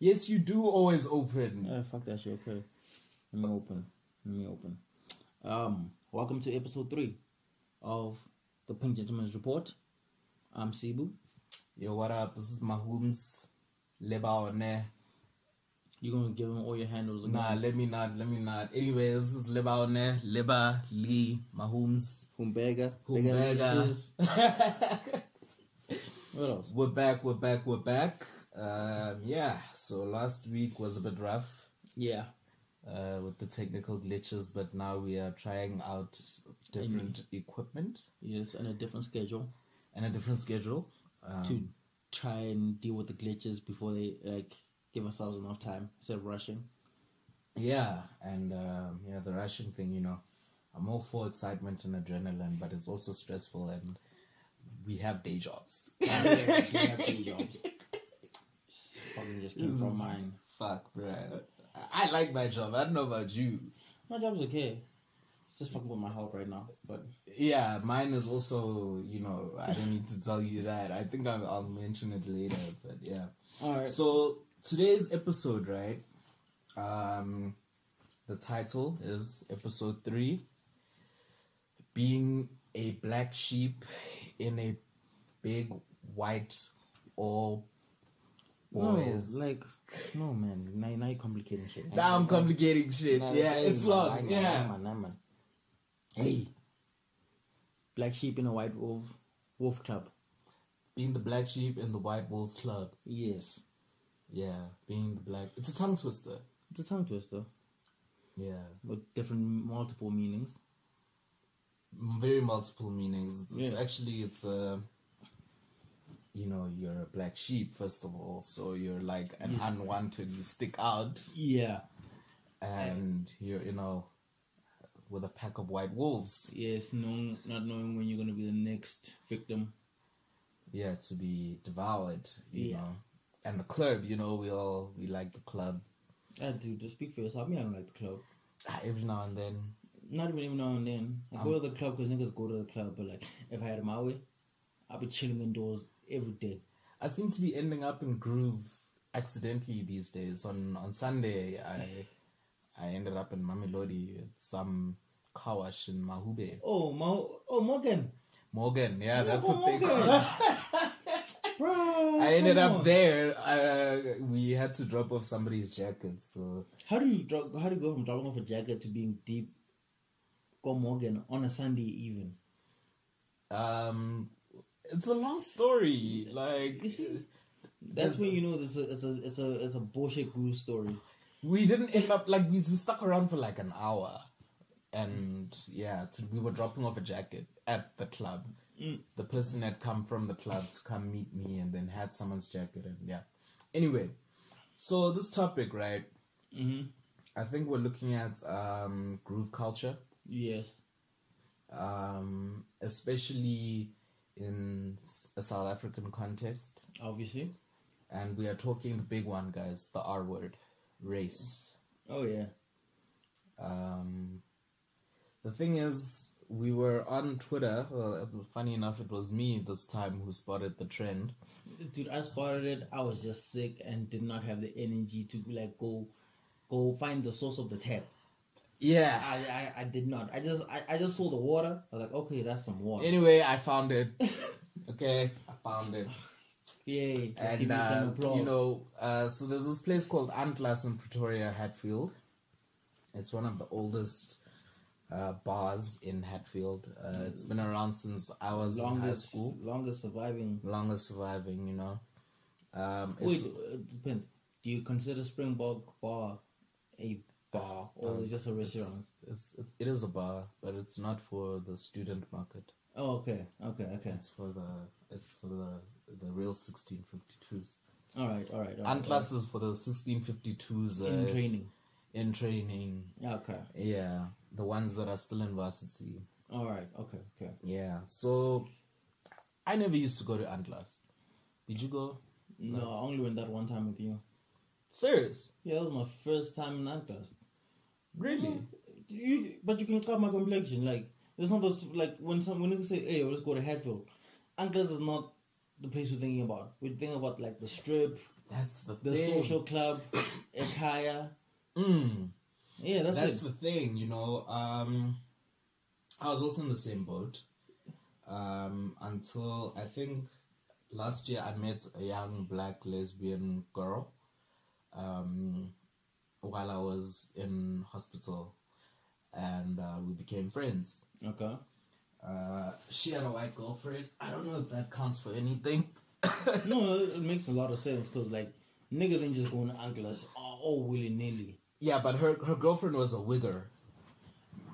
Yes, you do always open. Yeah, fuck that shit. Okay, let me open. Let me open. Um, welcome to episode three of the Pink Gentleman's Report. I'm Sibu. Yo, what up? This is Mahumz. Leba One. You gonna give him all your handles again? Nah, let me not, let me not. Anyways, this is Leba One. Leba, Lee, Mahumz. Humbega. Humbega. What else? We're back, we're back, we're back. Um, yeah, so last week was a bit rough Yeah. uh, with the technical glitches, but now we are trying out different equipment Yes, and a different schedule and a different schedule. Um, to try and deal with the glitches before they like give ourselves enough time instead of rushing. Yeah, and um, yeah, the rushing thing, you know, I'm all for excitement and adrenaline, but it's also stressful, and we have day jobs. we have day jobs. Fucking just came from mine. Fuck, bro. I like my job. I don't know about you. My job's okay. It's just fucking with my health right now, but Yeah, mine is also, you know, I don't need to tell you that. I think I'll, I'll mention it later, but yeah. all right. So today's episode, right? Um, the title is episode three. Being a black sheep in a big white all boys. No, like no man, now, now you're complicating shit. now I'm complicating shit. Yeah, it's nah, yeah. nah, man, nah, man. Hey, black sheep in a white wolf wolf club. Being the black sheep in the white wolves club. Yes, Yeah, being the black. It's a tongue twister. it's a tongue twister Yeah, with different multiple meanings. very multiple meanings. It's, it's actually it's a. You know, you're a black sheep first of all, so you're like an Yes. unwanted. You stick out, Yeah. and you're you know, with a pack of white wolves. Yes, knowing not knowing when you're gonna be the next victim. Yeah, to be devoured. You Yeah. know, and the club. You know, we all we like the club. Ah, dude, to speak for yourself, me, I don't like the club. Ah, Every now and then, Not even even now and then. I go to the club because niggas go to the club, but like if I had my way, I'd be chilling indoors every day. I seem to be ending up in groove accidentally these days. On on Sunday, I I ended up in Mamelodi at some car wash in Mahube. Oh, Mo- oh Morgan, Morgan, yeah, that's oh, what they bro. I ended up on. there. Uh, we had to drop off somebody's jacket, so How do you drop, how do you go from dropping off a jacket to being deep? Go Morgan on a Sunday even. um, it's a long story. Like You see, that's when you know this. It's a it's a it's a bullshit groove story. we didn't end up like we, we stuck around for like an hour, and yeah, to, we were dropping off a jacket at the club. Mm. The person had come from the club to come meet me, and then had someone's jacket, and yeah. Anyway, so this topic, right? Mm-hmm. I think we're looking at um, groove culture, Yes. um, especially in a South African context, Obviously. and we are talking the big one, guys, the R word, race. Oh yeah. Um, the thing is, we were on Twitter. Well, funny enough, it was me this time who spotted the trend. Dude, I spotted it. I was just sick and did not have the energy to like go, go find the source of the tap. Yeah. I, I, I did not. I just I, I just saw the water. I was like, okay, that's some water. Anyway, I found it. okay, I found it. Yay! And give me some uh, you know, uh, so there's this place called Aandklas in Pretoria, Hatfield. It's one of the oldest uh, bars in Hatfield. Uh, it's been around since I was in high longest school. longest surviving. Longest surviving, you know. Um, Wait, it depends. Do you consider Springbok Bar a bar or is just a restaurant? It's, it's, it is a bar, but it's not for the student market. Oh, okay, okay, okay. It's for the it's for the the real 1652s. All right, all right. all right, classes is for the 1652s all uh, in training. in training. Yeah, okay. Yeah, the ones that are still in varsity. All right, okay, okay. Yeah, so I never used to go to Aandklas. Did you go? No, I only went that one time with you. Serious? Yeah, that was my first time in Aandklas. Really? You, but you can cut my complexion. Like, it's not this, like when some when you say, "Hey, let's go to Hatfield," Aandklas is not the place we're thinking about. We're thinking about like the strip, That's the, the thing. social club, Ekaya. Mm. Yeah, that's, That's it. the thing, you know. Um, I was also in the same boat um, until I think last year I met a young black lesbian girl um, while I was in hospital, and uh, we became friends. Okay. Uh, she had a white girlfriend. I don't know if that counts for anything. no, it makes a lot of sense because like niggas ain't just going to Aandklas all willy nilly. Yeah, but her her girlfriend was a wigger,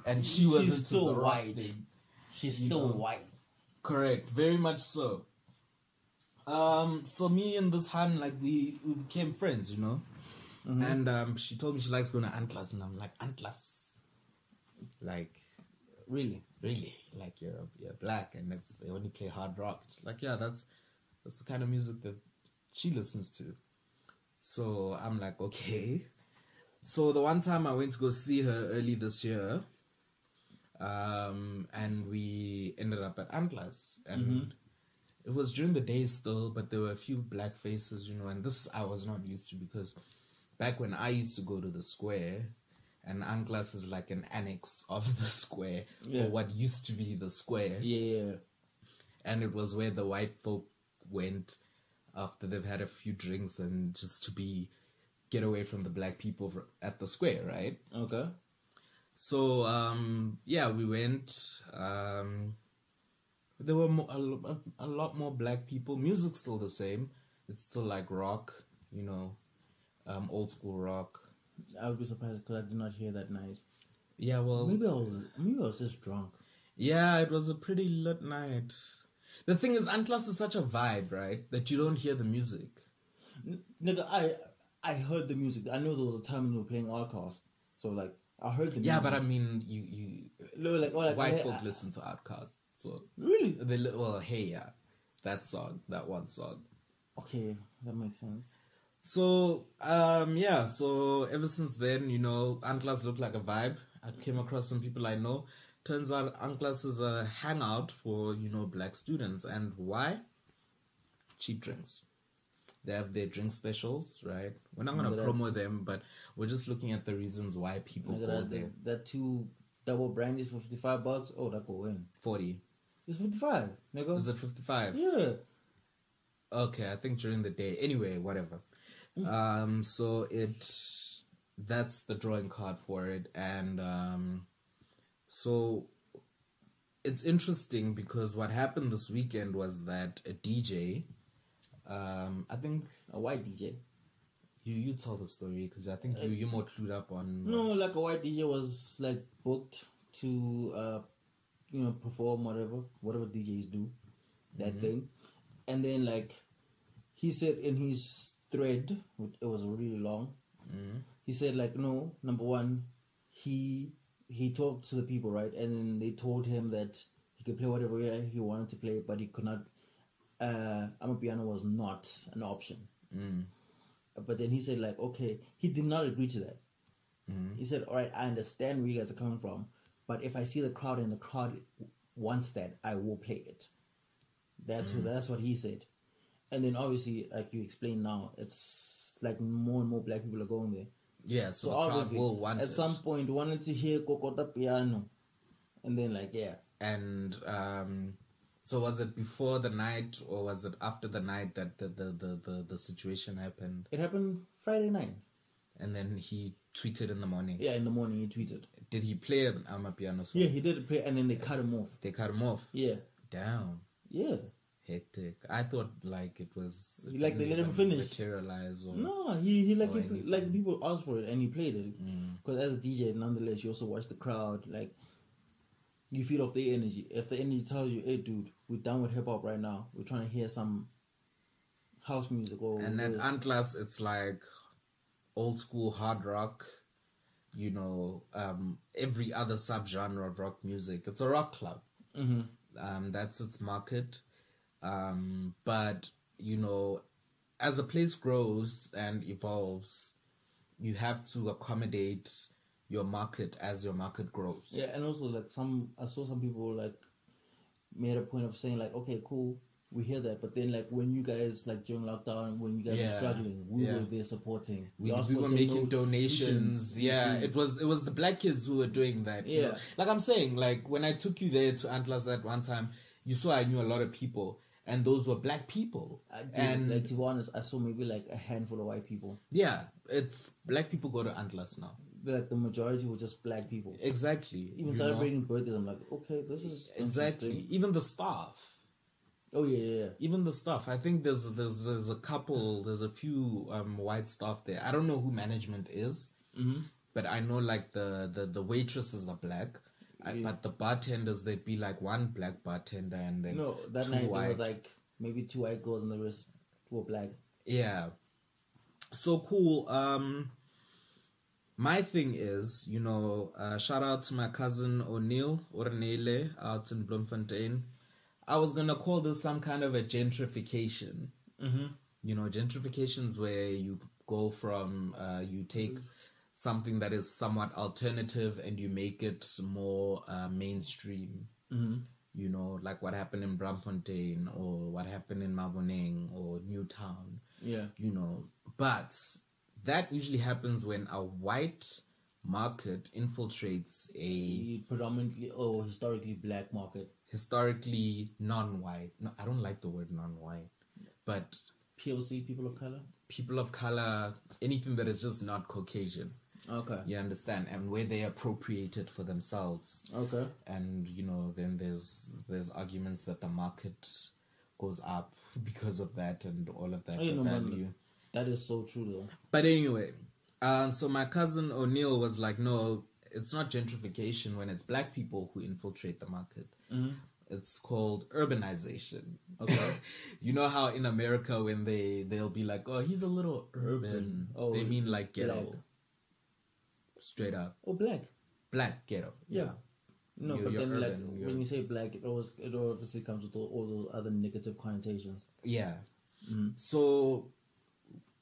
and she was She's still white. thing. She's still know. white. Correct, very much so. Um, so me and this Han, like we, we became friends, you know. And um, she told me she likes going to Aandklas, and I'm like Aandklas, like Really. really, like you're you're black, and it's they only play hard rock. She's like, yeah, that's that's the kind of music that she listens to. So I'm like, okay. So the one time I went to go see her early this year, um, and we ended up at Aandklas, and it was during the day still, but there were a few black faces, you know, and this I was not used to because back when I used to go to the square, and Aandklas is like an annex of the square, Yeah. or what used to be the square Yeah. and it was where the white folk went after they've had a few drinks and just to be get away from the black people at the square, right? Okay. So um, yeah, we went. Um, there were mo- a, a lot more black people. Music's still the same. It's still like rock, you know, um, old school rock. I would be surprised because I did not hear that night. Yeah, well, Maybe I was. Maybe I was just drunk. yeah, it was a pretty lit night. The thing is, Aandklas is such a vibe, right? That you don't hear the music. N- Nigga, I I heard the music. I know there was a time when we were playing Outkast, so like I heard the music. Yeah, but I mean, you you No, like, or like white I- folk I- listen to Outkast, so Really? they well, hey, yeah, that song, that one song. Okay, that makes sense. So um, yeah, so ever since then, you know, Aandklas looked like a vibe. I came across some people I know. Turns out Aandklas is a hangout for you know black students, and why? Cheap drinks. They have their drink specials, right? We're not gonna Look promo them, but we're just looking at the reasons why people Nigga, go that, there. that, that two double brandies for fifty five bucks. Oh, that go in. Forty. It's fifty five, nigga. Is it fifty-five? Yeah. Okay, I think during the day. Anyway, whatever. Um, so it that's the drawing card for it, and um, so it's interesting because what happened this weekend was that a DJ, um, I think A white DJ. you you tell the story because I think you you're more clued up on. No, like a white DJ was like booked to uh you know perform whatever whatever DJs do that thing, and then like he said in his thread, it was really long. He said like no, number one, he he talked to the people right, and then they told him that he could play whatever he wanted to play, but he could not. Uh, Amapiano was not an option. Mm. But then he said like okay, he did not agree to that. He said, "All right, I understand where you guys are coming from, but if I see the crowd and the crowd wants that, I will play it." That's that's what he said, and then obviously, like you explained now, it's like more and more black people are going there. Yeah, so, So the crowd obviously, will want at it. some point, wanted to hear Kokota piano, and then like yeah, and um, so was it before the night or was it after the night that the the, the, the, the situation happened? it happened Friday night. And then he tweeted in the morning. Yeah, in the morning he tweeted. Did he play an Amapiano song? Yeah, he did play, and then they cut him off. They cut him off. Yeah, Down. yeah. Hectic. I thought like it was it Like they didn't let him finish. Materialize or No, he he like he, like people asked for it and he played it because as a DJ, nonetheless, you also watch the crowd. Like you feed off the energy. If the energy tells you, "Hey, dude, we're done with hip hop right now. We're trying to hear some house music," or and then this." Aandklas it's like old school hard rock, you know, um, every other subgenre of rock music. It's a rock club. Mhm. Um, that's its market. Um, but you know, as a place grows and evolves, you have to accommodate your market as your market grows. yeah, and also like some I saw some people like made a point of saying like, "Okay, cool, we hear that, but then like when you guys like during lockdown, when you guys Yeah, were struggling, we yeah. were there supporting. we, we were making donations. you Yeah, it was it was the black kids who were doing that. you Yeah. know. like I'm saying, like when I took you there to Aandklas at one time, you saw I knew a lot of people, and those were black people. I did, and like to be honest, I saw maybe like a handful of white people. yeah, it's black people go to Aandklas now. Like the majority were just black people. Exactly. Even you know? celebrating birthdays, I'm like, okay, this is Exactly. Even the staff. Oh yeah, yeah, yeah. even the staff i think there's there's there's a couple there's a few um white staff there i don't know who management is Mm-hmm. but i know like the the, the waitresses are black Yeah. but the bartenders they'd be like one black bartender and then No, that night white. there was like maybe two white girls and the rest were black. yeah so cool um my thing is you know uh shout out to my cousin o'neill ornele out in bloemfontein i was gonna call this some kind of a gentrification Mm-hmm. you know gentrifications where you go from uh, you take something that is somewhat alternative and you make it more uh, mainstream Mm-hmm. you know like what happened in Braamfontein or what happened in Maboneng or Newtown Yeah. you know but that usually happens when a white market infiltrates a predominantly oh historically black market. historically non-white no i don't like the word non-white but POC people of color. people of color, anything that is just not Caucasian. Okay. You understand, and where they appropriate it for themselves, Okay. and you know, then there's there's arguments that the market goes up because of that and all of that Oh, yeah, the no, man. That is so true though. But anyway, um, so my cousin O'Neill was like, no, it's not gentrification when it's black people who infiltrate the market. Mm-hmm. It's called urbanization. Okay. you know how in America when they they'll be like, oh, he's a little urban. Oh, they mean like ghetto. black. Straight up, Oh, black. black ghetto. Yeah. No, You're- but you're then like you're- when you say black, it always it obviously comes with all, all those other negative connotations. Yeah. Mhm. So,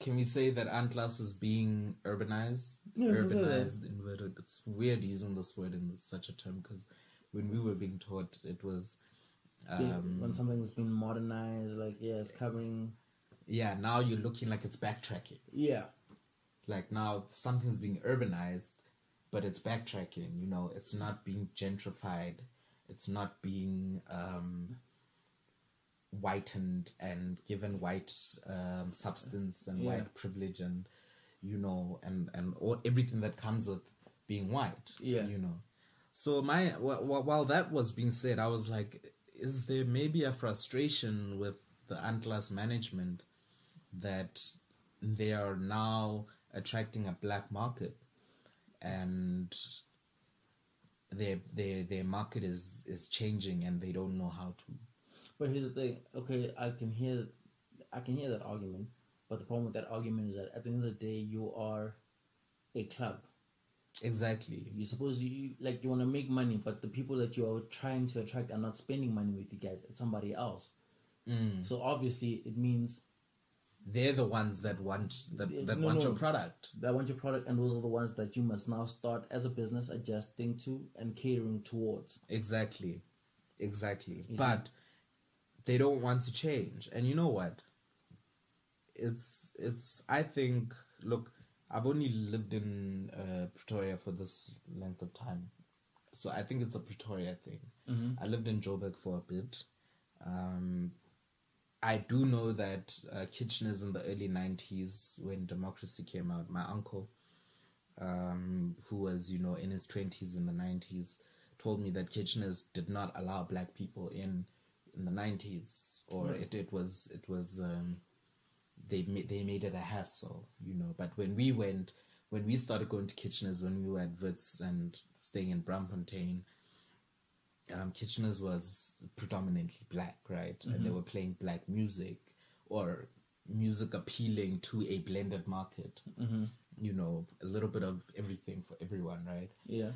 can we say that Aandklas is being urbanized? Yeah, we can say urbanized, inverted. It's weird using this word in such a term because when we were being taught, it was. Yeah, Um, when something's been modernized, like yeah, it's covering. yeah, now you're looking like it's backtracking. Yeah. Like now something's being urbanized, but it's backtracking. You know, it's not being gentrified. It's not being um, whitened and given white um, substance and Yeah. white privilege and you know and and all, everything that comes with being white. Yeah. you know. So my wh- wh- while that was being said, I was like, is there maybe a frustration with the Aandklas management that they are now attracting a black market and their their their market is is changing and they don't know how to But here's the thing. Okay, I can hear, I can hear that argument. But the problem with that argument is that at the end of the day, you are a club. exactly You suppose you like you want to make money, but the people that you are trying to attract are not spending money with you guys. It's somebody else. mm. So obviously, it means they're the ones that want that, that no, want no. your product that want your product, and those are the ones that you must now start as a business adjusting to and catering towards. exactly exactly You see? but they don't want to change and you know what it's it's i think look i've only lived in uh, pretoria for this length of time so i think it's a pretoria thing Mm-hmm. i lived in joburg for a bit um I do know that uh, Kitcheners in the early 90s, when democracy came out, my uncle, um, who was, you know, in his 20s in the 90s, told me that Kitcheners did not allow black people in in the 90s, or Right. it, it was, it was, um, they, ma- they made it a hassle, you know. But when we went, when we started going to Kitcheners, when we were at Wits and staying in Braamfontein, um, Kitcheners was predominantly black, right? And they were playing black music or music appealing to a blended market. Mm-hmm. You know, a little bit of everything for everyone, right? Yeah.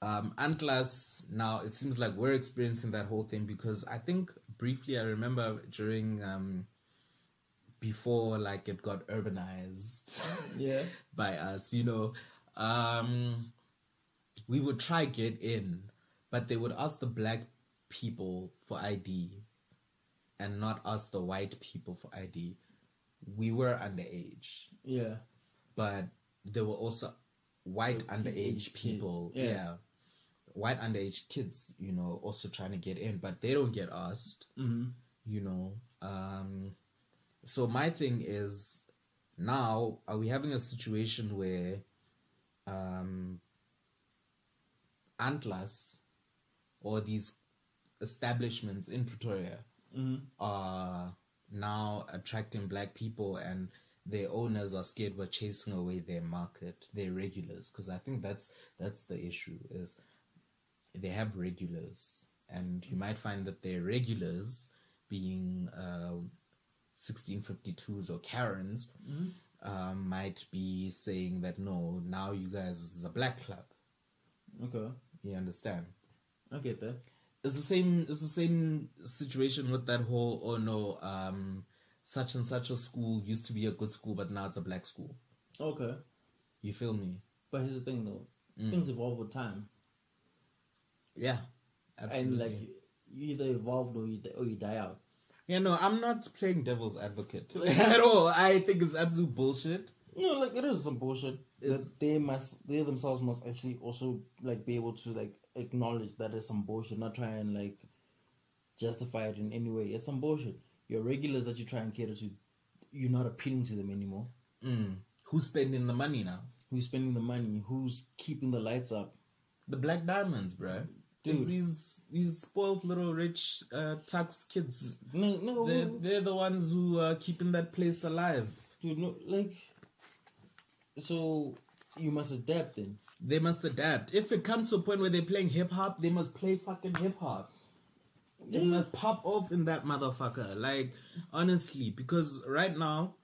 Um, Aandklas, now it seems like we're experiencing that whole thing because I think briefly I remember during, um, before like it got urbanized Yeah. by us, you know, um, we would try get in, but they would ask the black people for ID, and not ask the white people for ID, we were underage, Yeah. but there were also white The underage kid, people. yeah. yeah. White underage kids, you know, also trying to get in, but they don't get asked Mm-hmm. you know um so my thing is now are we having a situation where um aandklas or these establishments in pretoria Mm-hmm. are now attracting black people and their owners are scared we're chasing away their market their regulars. Because i think that's that's the issue is they have regulars. And you might find that their regulars being uh, 1652s or karens um, might be saying that no now you guys is a black club. Okay. you understand I get that. it's the same it's the same situation with that whole oh no um such and such a school used to be a good school but now it's a black school Okay. you feel me But here's the thing though. Mm. Things evolve with time. yeah absolutely And like you either evolve or you or you die out. yeah no i'm not playing devil's advocate at all i think it's absolute bullshit You know, like it is some bullshit. It's- that they must, they themselves must actually also like be able to like acknowledge that it's some bullshit, not try and like justify it in any way. It's some bullshit. Your regulars that you try and cater to, you're not appealing to them anymore. mm. who's spending the money now Who's spending the money? Who's keeping the lights up? the black diamonds bro. Dude. these these spoiled little rich uh, tax kids No, no, they're, they're the ones who are keeping that place alive dude, no, like. So you must adapt then. They must adapt. If it comes to a point where they're playing hip hop, they must play fucking hip hop. They Yeah. must pop off in that motherfucker. Like, honestly, because right now,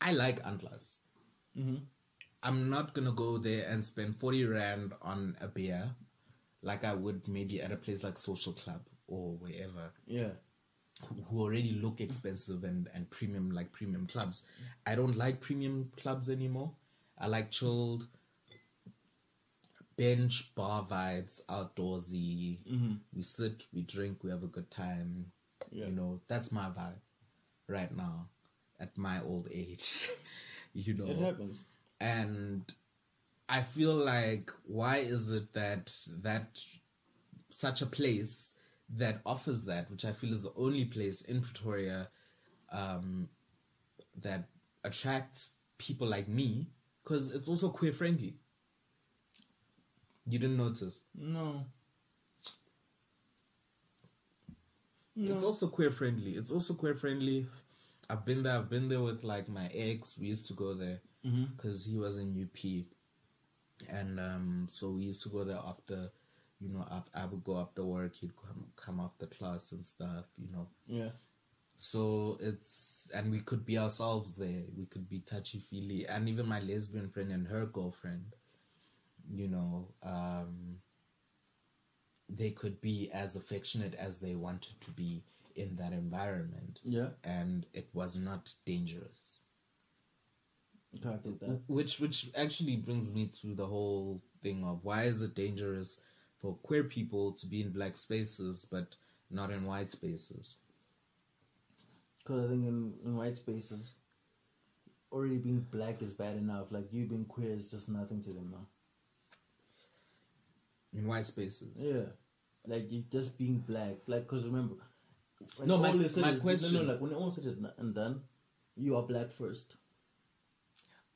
I like Aandklas. Mm-hmm. I'm not gonna go there and spend 40 Rand on a beer like I would maybe at a place like Social Club or wherever Yeah. Who- already look expensive and, and premium like premium clubs. I don't like premium clubs anymore. I like chilled bench bar vibes, outdoorsy. Mm-hmm. We sit, we drink, we have a good time. Yeah. You know, that's my vibe right now at my old age. you know, It happens. and I feel like why is it that that such a place that offers that, which I feel is the only place in Pretoria um, that attracts people like me, because it's also queer friendly. You didn't notice. No. It's also queer friendly. It's also queer friendly. I've been there. I've been there with like my ex. We used to go there because he was in UP, and um, so we used to go there after, you know, af I would go after work. He'd come come after class and stuff. You know, Yeah. so it's and we could be ourselves there. We could be touchy feely, and even my lesbian friend and her girlfriend, you know, um, they could be as affectionate as they wanted to be in that environment, Yeah. and it was not dangerous. That. Which which actually brings me to the whole thing of why is it dangerous for queer people to be in black spaces but not in white spaces? Because I think in, in white spaces, already being black is bad enough. Like you being queer is just nothing to them now. In white spaces. Yeah. Like you just being black. Like, because remember, when No, my- all is said my question- No, no, like when all said is and done, you are black first.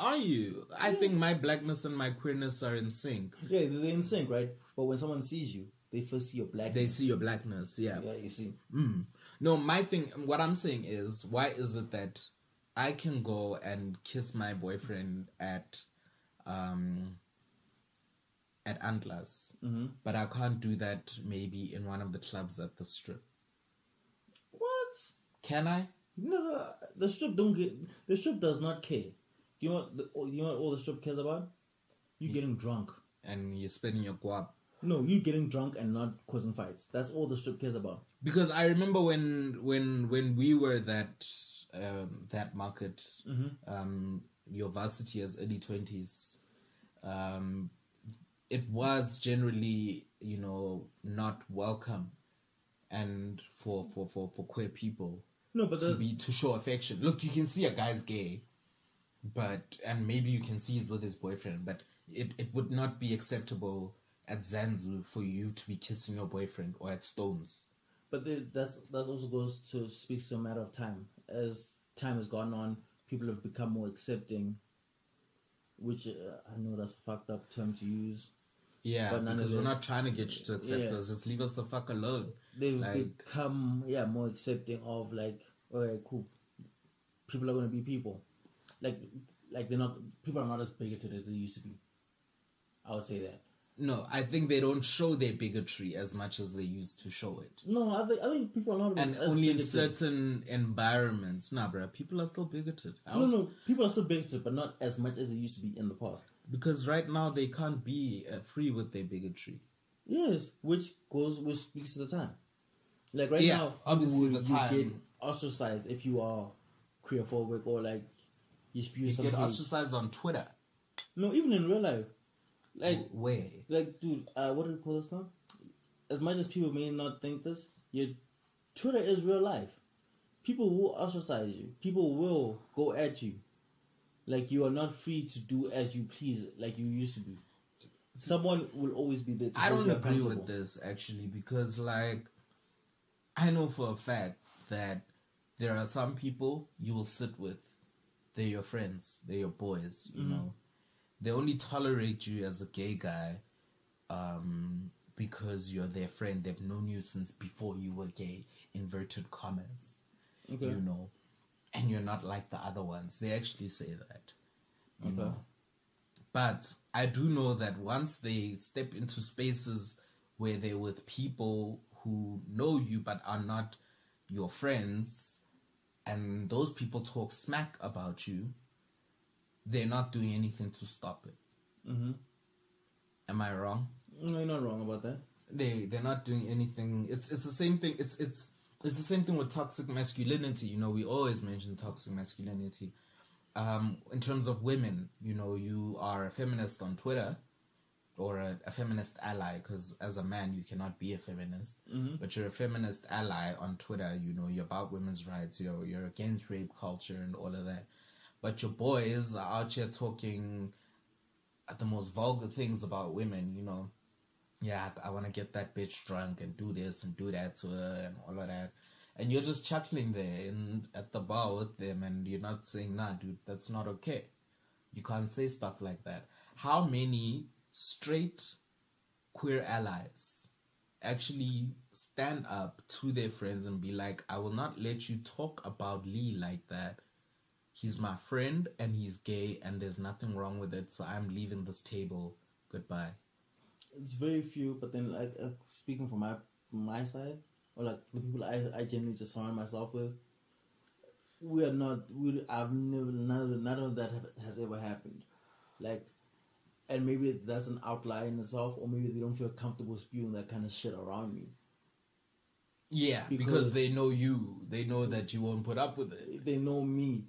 Are you? I think my blackness and my queerness are in sync. Yeah, they're in sync, right? But when someone sees you, they first see your blackness. They see your blackness, yeah. Yeah, you see. Mm. No, my thing, what I'm saying is, why is it that I can go and kiss my boyfriend at, um, at Aandklas, Mm-hmm. but I can't do that maybe in one of the clubs at the strip? What? Can I? No, the, the strip don't get. The strip does not care. You know what? The, you know what all the strip cares about? You getting drunk. And you're spending your guap. No, you getting drunk and not causing fights. That's all the strip cares about. Because I remember when when when we were that um, that market, um, your varsity as early twenties, um, it was generally you know not welcome and for for for for queer people No, but to the, be to show affection. Look, you can see a guy's gay, but and maybe you can see he's with his boyfriend, but it, it would not be acceptable at Zanzu for you to be kissing your boyfriend or at Stones. but the, that's that also goes to speaks to a matter of time. As time has gone on, people have become more accepting. Which uh, I know that's a fucked up term to use. Yeah, But because we're not trying to get you to accept Yeah. us. Just leave us the fuck alone. They've Like- become yeah more accepting of like okay cool, people are gonna be people, like like they're not people are not as bigoted as they used to be. I would say that. No, I think they don't show their bigotry as much as they used to show it. No, I think I think people are not And only in certain environments. Nah, bruh, people are still bigoted. I No, was- no, people are still bigoted, but not as much as they used to be in the past. Because right now they can't be uh, free with their bigotry. Yes, which goes which speaks to the time. Like right Yeah, now, obviously you time. get ostracized if you are queerphobic or like you spew You some get hate. ostracized on Twitter. No, even in real life, like Where? like dude, uh, what do we call this now? As much as people may not think this, your Twitter is real life. People will ostracize you. People will go at you. Like you are not free to do as you please, like you used to be. Someone will always be there. To I don't you agree with this actually because like I know for a fact that there are some people you will sit with. They're your friends. They're your boys. You know, they only tolerate you as a gay guy um, because you're their friend. They've known you since before you were gay. Inverted commas. Okay. You know, and you're not like the other ones. They actually say that. You Okay. know. But I do know that once they step into spaces where they're with people who know you but are not your friends, and those people talk smack about you, they're not doing anything to stop it. Mm-hmm. Am I wrong? No, you're not wrong about that. They they're not doing anything. It's it's the same thing. It's it's it's the same thing with toxic masculinity. You know, we always mention toxic masculinity. Um, in terms of women, you know, you are a feminist on Twitter or a, a feminist ally because as a man you cannot be a feminist, mm-hmm. but you're a feminist ally on Twitter. You know, you're about women's rights. You're you're against rape culture and all of that. But your boys are out here talking at the most vulgar things about women. You know, yeah, I want to get that bitch drunk and do this and do that to her and all of that. And you're just chuckling there in, at the bar with them and you're not saying, nah, dude, that's not okay. You can't say stuff like that. How many straight queer allies actually stand up to their friends and be like, I will not let you talk about Lee like that. He's my friend and he's gay and there's nothing wrong with it, so I'm leaving this table. Goodbye. It's very few, but then like uh, speaking from my my side, or like the people I I generally just surround myself with, we are not. We I've never none of none of that have, has ever happened, like, and maybe that's an outlier in itself, or maybe they don't feel comfortable spewing that kind of shit around me. Yeah, because, Because- they know you. They know that you won't put up with it. They know me.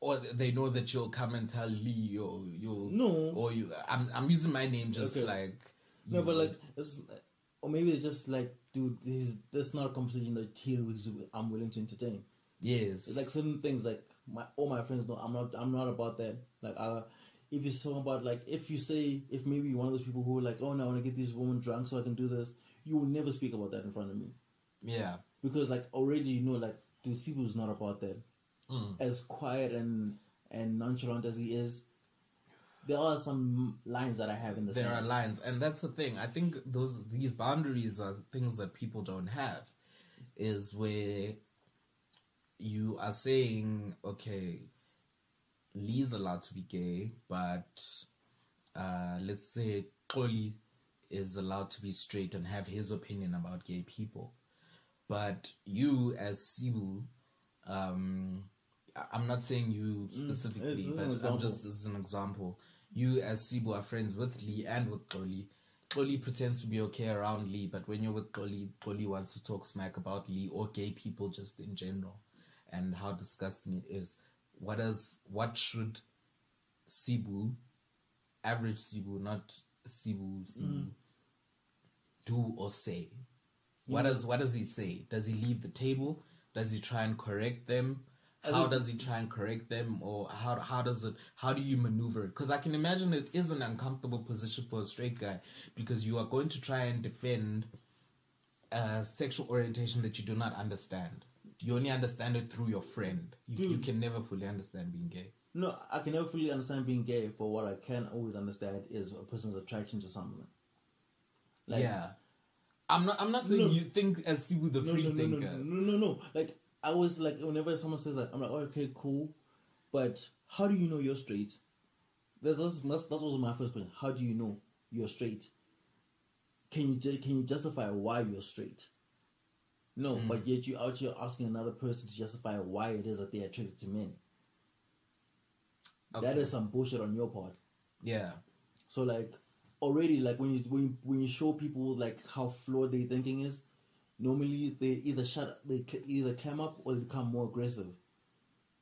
Or they know that you'll come and tell Lee or you'll No. or you I'm I'm using my name just Okay. like No, you but know. like, it's, or maybe it's just like, dude, this is that's not a conversation that he was I'm willing to entertain. Yes. It's like certain things like my all my friends know I'm not I'm not about that. Like uh if it's talking about like if you say if maybe you're one of those people who are like, Oh no, I wanna get this woman drunk so I can do this, you will never speak about that in front of me. yeah. Because like already you know like dude Sibu is not about that. Mm. As quiet and and nonchalant as he is, there are some lines that I have in the There are lines and that's the thing. I think those these boundaries are things that people don't have is where you are saying, okay, Lee's allowed to be gay, but uh, let's say Koli is allowed to be straight and have his opinion about gay people. But you, as Sibu, um, I'm not saying you specifically, this is but I'm just this is an example. You, as Sibu, are friends with Lee and with Koli. Koli pretends to be okay around Lee, but when you're with Koli, Koli wants to talk smack about Lee or gay people just in general and how disgusting it is. What does what should Sibu, average Sibu, not Sibu, Sibu, do or say? What does what does he say? Does he leave the table? Does he try and correct them? How does he try and correct them, or how how does it? How do you maneuver? Because I can imagine it is an uncomfortable position for a straight guy because you are going to try and defend a sexual orientation that you do not understand. You only understand it through your friend. You, you can never fully understand being gay. No, I can never fully understand being gay, but what I can always understand is a person's attraction to someone. Like, yeah, I'm not. I'm not saying No. you think as Sibu the no, free no, thinker. no, no, no, no. Like I was like, whenever someone says that, I'm like, oh, okay, cool, but how do you know you're straight? That, that's that's that's also my first question. How do you know you're straight? Can you can you justify why you're straight? No, Mm. but yet you out here asking another person to justify why it is that they're attracted to men. That Okay. is some bullshit on your part. Yeah. So like already like when you when you, when you show people like how flawed their thinking is, normally they either shut they cl- either climb up or they become more aggressive.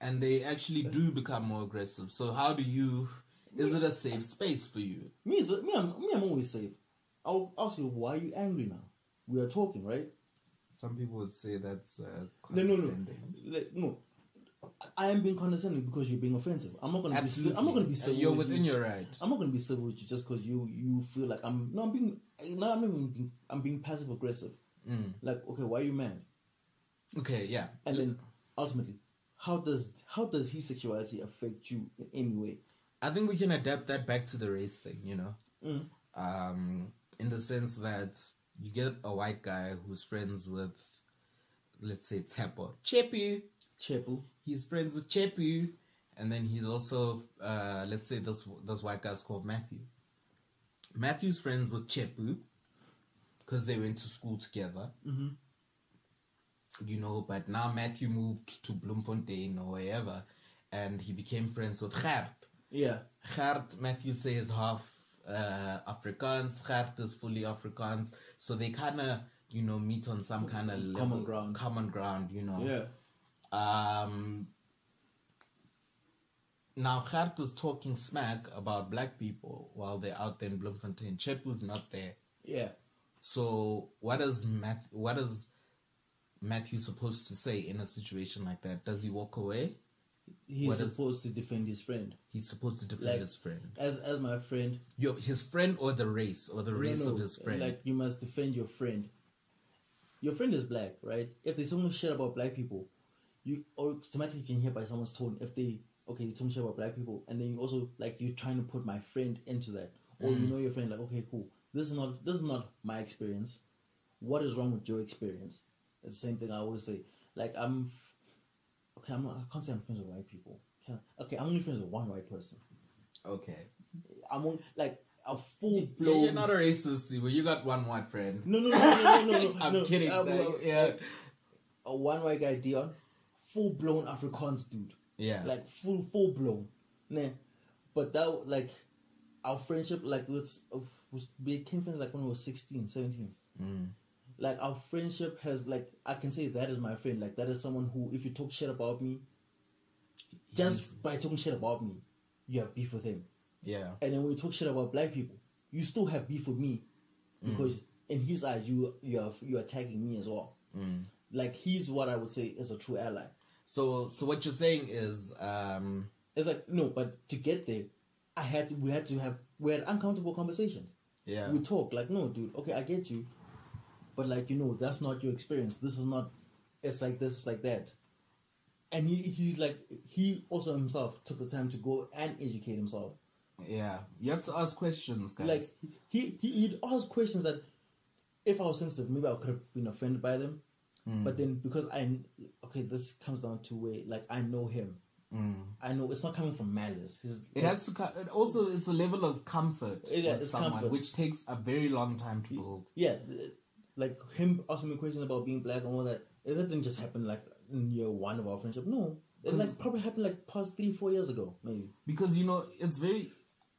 and they actually do become more aggressive. So how do you? Is it a safe space for you? Me, me, I'm, me, I'm always safe. I'll ask you, why are you angry now? We are talking, right? Some people would say that's uh, No, no, no, like, no. I am being condescending because you're being offensive. I'm not gonna be. Absolutely, ci- I'm not gonna be civil. You're with within you. your right. I'm not gonna be civil with you just because you you feel like I'm. No, I'm being. No, I'm not even being. I'm being passive aggressive. Mm. Like, okay, why are you mad? Okay, yeah. And then ultimately, how does how does his sexuality affect you in any way? I think we can adapt that back to the race thing, you know? Mm. Um, in the sense that you get a white guy who's friends with, let's say, Tsepo. Chepu. Chepu. He's friends with Chepu. And then he's also, uh, let's say, this, this white guy's called Matthew. Matthew's friends with Chepu because they went to school together. Mhm. You know, but now Matthew moved to Bloemfontein or wherever and he became friends with Gert. Yeah. Gert, Matthew says half uh, Afrikaans, Gert is fully Afrikaans. So they kind of, you know, meet on some kind of Common ground. Common ground, you know. Yeah. Um, now is talking smack about black people while they're out there in Bloemfontein. Chepu's not there. Yeah. So what is Matt? What is Matthew supposed to say in a situation like that? Does he walk away? He's is- supposed to defend his friend. He's supposed to defend Like- his friend. As as my friend. Your his friend or the race or the race No, of his friend. Like you must defend your friend. Your friend is black, right? If there's someone shit about black people, you automatically can hear by someone's tone if they okay, you're talking shit about black people, and then you also like you're trying to put my friend into that, or Mm. you know your friend like okay, cool. This is not this is not my experience. What is wrong with your experience? It's the same thing I always say. Like I'm okay. I'm not. I can't say I'm friends with white people. Can I- okay, I'm only friends with one white person. okay. I'm on, like a full Yeah, blown. you're not a racist, Siwa. You got one white friend. No, no, no, no, no, no, no. I'm no. kidding. Uh, like, well, yeah. A one white guy, Dion, full blown Afrikaans dude, Yeah. like full, full blown. Nah, but that like our friendship, like it's uh, was became friends like when we were 16, 17. Mm. Like our friendship has like I can say that is my friend. Like that is someone who, if you talk shit about me, just by talking shit about me, you have beef with him. yeah. And then when you talk shit about black people, you still have beef with me because in his eyes you you are you are attacking me as well. Mm. Like he's what I would say is a true ally. So, so what you're saying is, um, It's like no, but to get there, I had to, we had to have we had uncomfortable conversations. yeah, We talk like no, dude. Okay, I get you, but like you know that's not your experience. This is not. It's like this, like that. And he he's like he also himself took the time to go and educate himself. yeah. You have to ask questions, guys. Like he he he'd ask questions that if I was sensitive, maybe I could have been offended by them. Mm. But then because I okay, this comes down to where like I know him. Mm. I know it's not coming from malice. He's, It has to. co- It also, it's a level of comfort Yeah, with it's someone, comfort. which takes a very long time to build. yeah, like him asking me questions about being black and all that. It didn't just happen like in year one of our friendship. No, it like probably happened like past three four years ago maybe. because you know it's very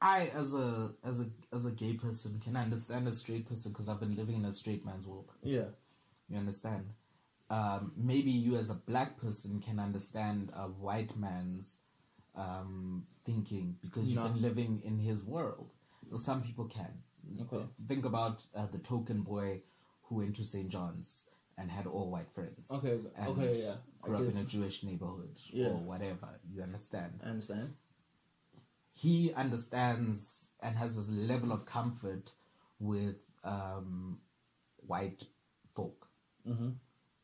i as a as a as a gay person can understand a straight person because i've been living in a straight man's world Yeah, you understand um, maybe you as a black person can understand a white man's um, thinking because you've No. been living in his world some people can Okay. think about uh, the token boy who went to St. John's and had all white friends. Okay, and okay, yeah. Grew up in a Jewish neighborhood Yeah. or whatever. You understand? I understand. he understands and has this level of comfort with um, white folk, Mm-hmm.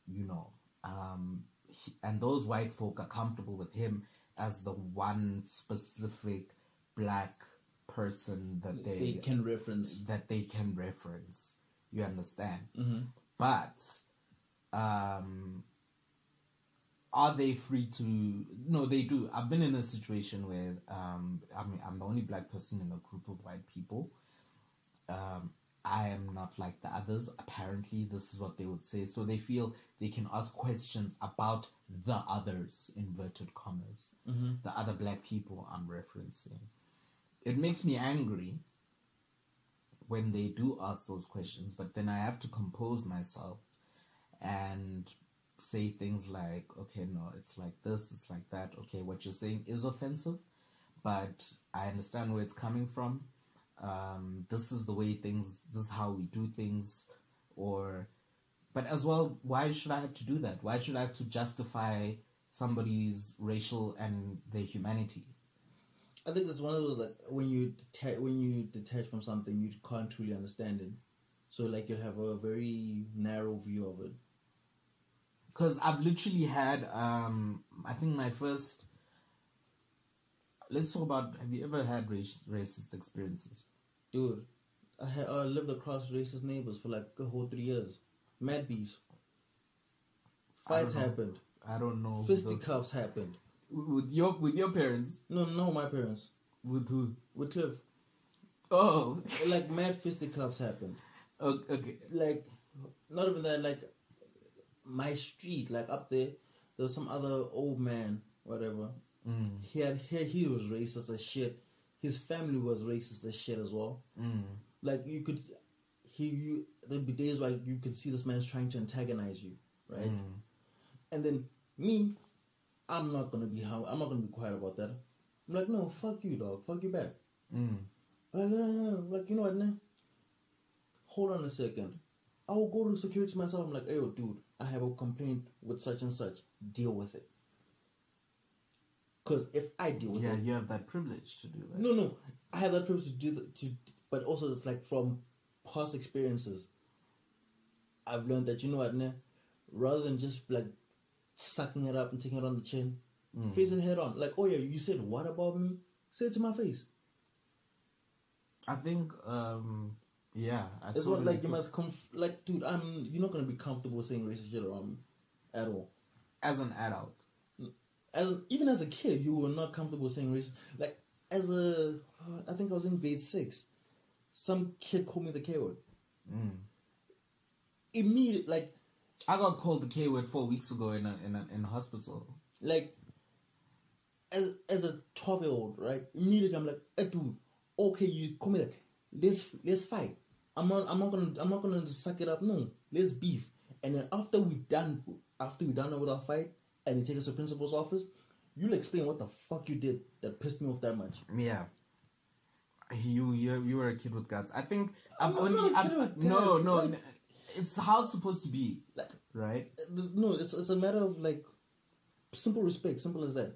you know. Um, he, and those white folk are comfortable with him as the one specific black person that they, They can reference. that they can reference. You understand? Mm-hmm. But um, are they free to? No, they do. I've been in a situation where um, I mean, I'm the only black person in a group of white people. Um, I am not like the others. Apparently, this is what they would say. So they feel they can ask questions about the others, inverted commas, Mm-hmm. the other black people I'm referencing. It makes me angry when they do ask those questions, but then I have to compose myself and say things like, okay, no, it's like this, it's like that. Okay, what you're saying is offensive, but I understand where it's coming from. Um, this is the way things, this is how we do things, or, but as well, why should I have to do that? Why should I have to justify somebody's racial and their humanity? I think it's one of those like when you deta- when you detach from something, you can't truly understand it. So like you'll have a very narrow view of it. because I've literally had um I think my first let's talk about have you ever had race, racist experiences Dude, I had uh, lived across racist neighbors for like a whole three years. Mad beefs. Fights don't happened. I don't know Fisticuffs happened. With your with your parents No, no, my parents. with who With Cliff. oh Like mad fisticuffs happened. O- okay Like, not even that, like, my street, like up there, there was some other old man, whatever. mm, He had he, he was racist as shit. His family was racist as shit as well. mm, Like you could, he you there'd be days where you could see this man's trying to antagonize you, right? mm, And then me, I'm not gonna be how I'm not gonna be quiet about that. I'm like, no, fuck you, dog. Fuck you back. mm. Like, uh, like you know what, man? Hold on a second. I will go to security myself. I'm like, hey, yo, dude, I have a complaint with such and such. Deal with it. Because if I deal with it. yeah it, you have that privilege to do that no, no, I have that privilege to do that. To, but also it's like from past experiences. I've learned that you know what, ne? rather than just like sucking it up and taking it on the chin, Mm. face it head on. Like, oh yeah, you said what about me? Say it to my face. I think um yeah I It's totally what like you must comf- like, dude. I'm you're not gonna be comfortable saying racist shit around me at all. as an adult As even as a kid, you were not comfortable saying racist. Like as a, I think I was in grade six. Some kid called me the K word. mm. Immediate, like, I got called the K word four weeks ago in a in a, in a hospital like, as as a twelve year old, right? Immediately, I'm like, hey, dude, okay, you call me that. Let's let's fight. I'm not I'm not gonna I'm not gonna suck it up. No, let's beef. And then after we done after we done with our fight, and they take us to principal's office, you'll explain what the fuck you did that pissed me off that much. Yeah. You you you were a kid with guts. I think I'm, I'm only I'm, no no. like- it's how it's supposed to be, Like, right? Uh, no, it's it's a matter of like simple respect, simple as that.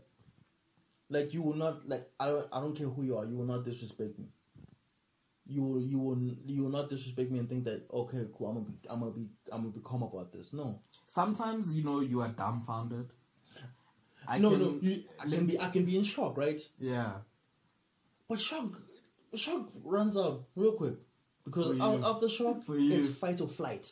Like you will not like I don't I don't care who you are, you will not disrespect me. You will you will you will not disrespect me and think that okay cool I'm gonna be I'm gonna be I'm gonna be calm about this. No, Sometimes you know you are dumbfounded. I no, can, no. You, I can be I can be in shock, right? Yeah. But shock shock runs out real quick because For you. out, after shock For you. it's fight or flight,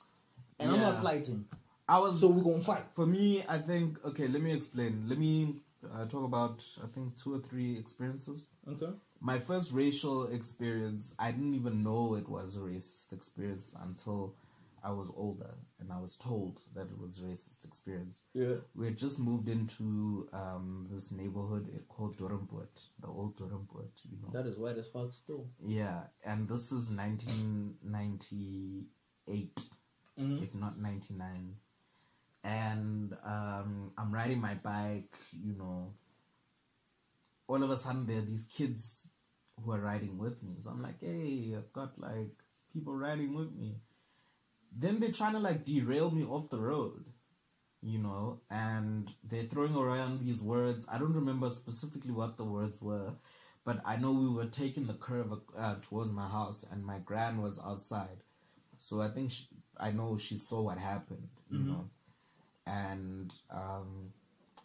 and I'm not fighting, I was so we're gonna fight. for me. I think okay. Let me explain. Let me uh, talk about I think two or three experiences. Okay. My first racial experience, I didn't even know it was a racist experience until I was older and I was told that it was a racist experience. Yeah. We had just moved into um, this neighborhood called Durhampoort, the old Durhampoort, you know. That is white as fuck still. yeah, and this is 1998, Mhm. if not 99. And um, I'm riding my bike, you know. All of a sudden, there are these kids who are riding with me. So I'm like, hey, I've got like people riding with me. Then they're trying to like derail me off the road, you know, and they're throwing around these words. I don't remember specifically what the words were, but I know we were taking the curve uh, towards my house, and my gran was outside, so I think she, I know she saw what happened, you Mhm. know, and um,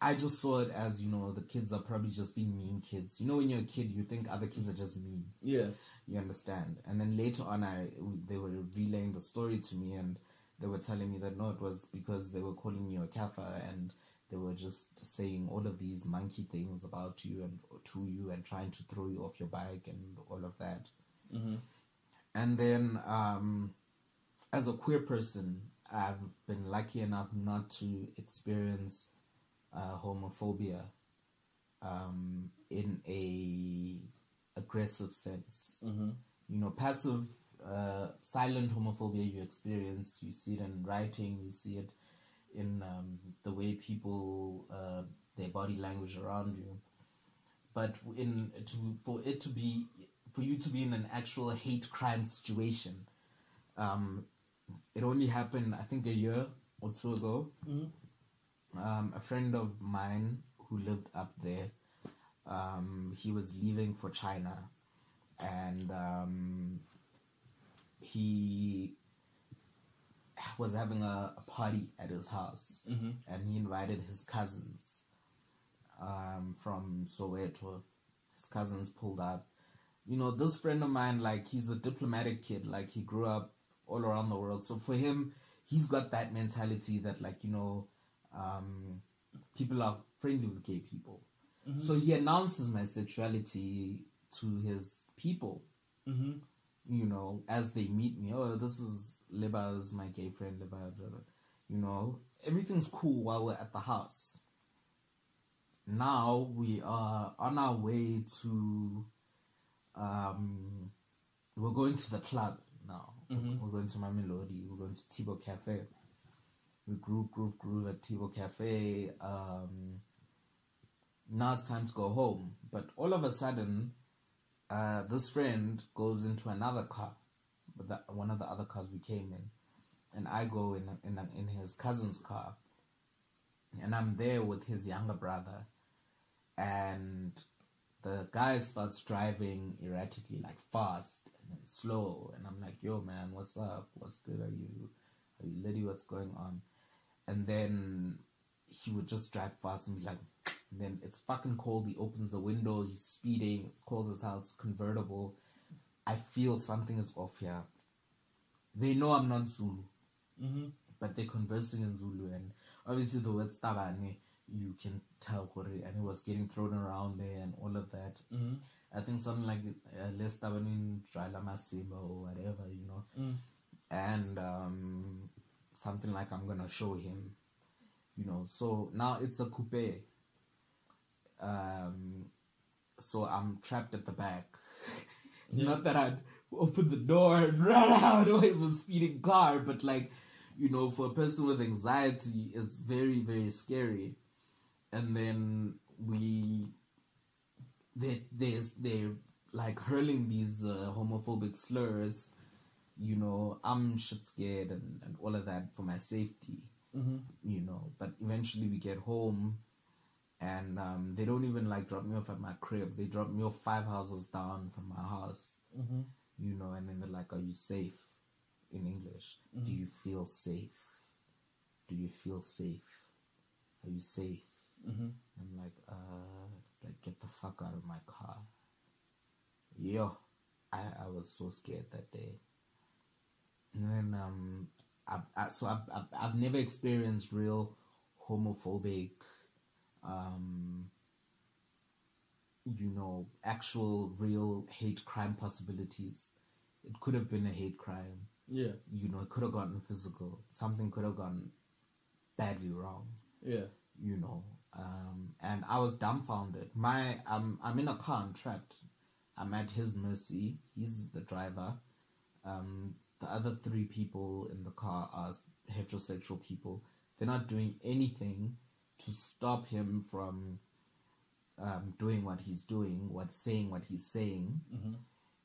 I just saw it as you know the kids are probably just being mean kids. You know, when you're a kid, you think other kids are just mean. Yeah. You understand? And then later on, I they were relaying the story to me, and they were telling me that no, it was because they were calling you a kafa, and they were just saying all of these monkey things about you and to you, and trying to throw you off your bike and all of that. Mm-hmm. And then, um, as a queer person, I've been lucky enough not to experience uh, homophobia um, in a aggressive sense. Mm-hmm. You know, passive, uh, silent homophobia you experience. You see it in writing. You see it in um, the way people, uh, their body language around you. But in to for it to be for you to be in an actual hate crime situation, um, it only happened I think a year or two ago. Um, a friend of mine who lived up there, um, he was leaving for China, and um, he was having a, a party at his house, Mm-hmm. and he invited his cousins um, from Soweto. His cousins pulled up. You know, this friend of mine, like, he's a diplomatic kid. Like, he grew up all around the world. So for him, he's got that mentality that, like, you know, um, people are friendly with gay people. So he announces my sexuality to his people Mm-hmm. you know, as they meet me, oh, this is Leba's my gay friend, Leba, you know, everything's cool while we're at the house. Now we are on our way to, um, we're going to the club now. Mhm. We're going to Mamelodi, we're going to Tibo Cafe. We groove, groove, groove at Tibo Cafe. Um, now it's time to go home. But all of a sudden, uh, this friend goes into another car, but one of the other cars we came in, and I go in in in his cousin's car, and I'm there with his younger brother, and the guy starts driving erratically, like fast and then slow, and I'm like, "Yo, man, what's up? What's good? Are you are you lady? What's going on?" And then he would just drive fast and be like, and then it's fucking cold. He opens the window. He's speeding. It's cold as hell. It's convertible. I feel something is off here. They know I'm not Zulu, Mm-hmm. but they're conversing in Zulu, and obviously the word "stabane" you can tell it, and it was getting thrown around there and all of that. Mm-hmm. I think something like uh, "Les tabanin drala masimo" or whatever, you know, Mm. and um, something like I'm gonna show him, you know. So now it's a coupe. Um, so I'm trapped at the back. Yeah. Not that I'd open the door and run out or it was speeding car, but like, you know, for a person with anxiety, it's very, very scary. And then we, they, there's, they're like hurling these uh, homophobic slurs. You know, I'm shit scared and, and all of that for my safety Mm-hmm. you know. But eventually we get home, and um, they don't even like drop me off at my crib. They drop me off five houses down from my house, Mm-hmm. you know. And then they're like, "Are you safe?" In English, do you feel safe? Do you feel safe? Are you safe? Mm-hmm. I'm like, uh, it's like, get the fuck out of my car. Yo, I, I was so scared that day. And then, um, I've, I, so I've, I've, I've never experienced real homophobic, um, you know, actual real hate crime possibilities. It could have been a hate crime. Yeah. You know, it could have gotten physical. Something could have gone badly wrong Yeah. you know um and i was dumbfounded my i'm i'm in a car i'm trapped i'm at his mercy he's the driver um the other three people in the car are heterosexual people they're not doing anything to stop him from um doing what he's doing what saying what he's saying Mm-hmm.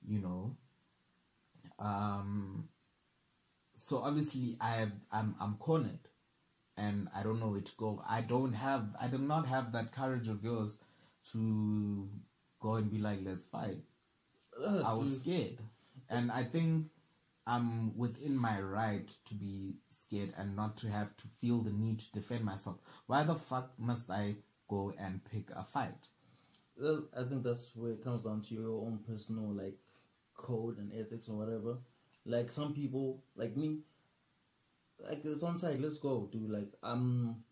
you know um so obviously I have, I'm I'm cornered, and I don't know where to go. I don't have I do not have that courage of yours to go and be like, let's fight. Uh, I was dude. scared, and I think I'm within my right to be scared and not to have to feel the need to defend myself. Why the fuck must I go and pick a fight? Well, I think that's where it comes down to your own personal like code and ethics or whatever. Like some people, like me, like it's on site. Let's go, dude. Like I'm,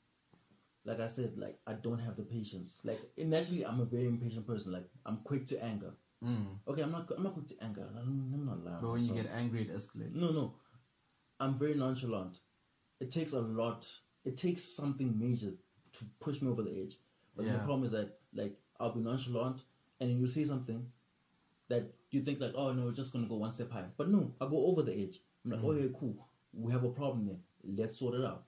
like I said, like I don't have the patience. Like naturally, I'm a very impatient person. Like I'm quick to anger. Mm. Okay, I'm not. I'm not quick to anger. I'm, not lying. But when you get angry, it escalates. No, no. I'm very nonchalant. It takes a lot. It takes something major to push me over the edge. But the problem is that, like, I'll be nonchalant, and then you'll say something that you think like, oh no, we're just gonna go one step higher. But no, I go over the edge. I'm like, oh yeah, cool. We have a problem there. Let's sort it out.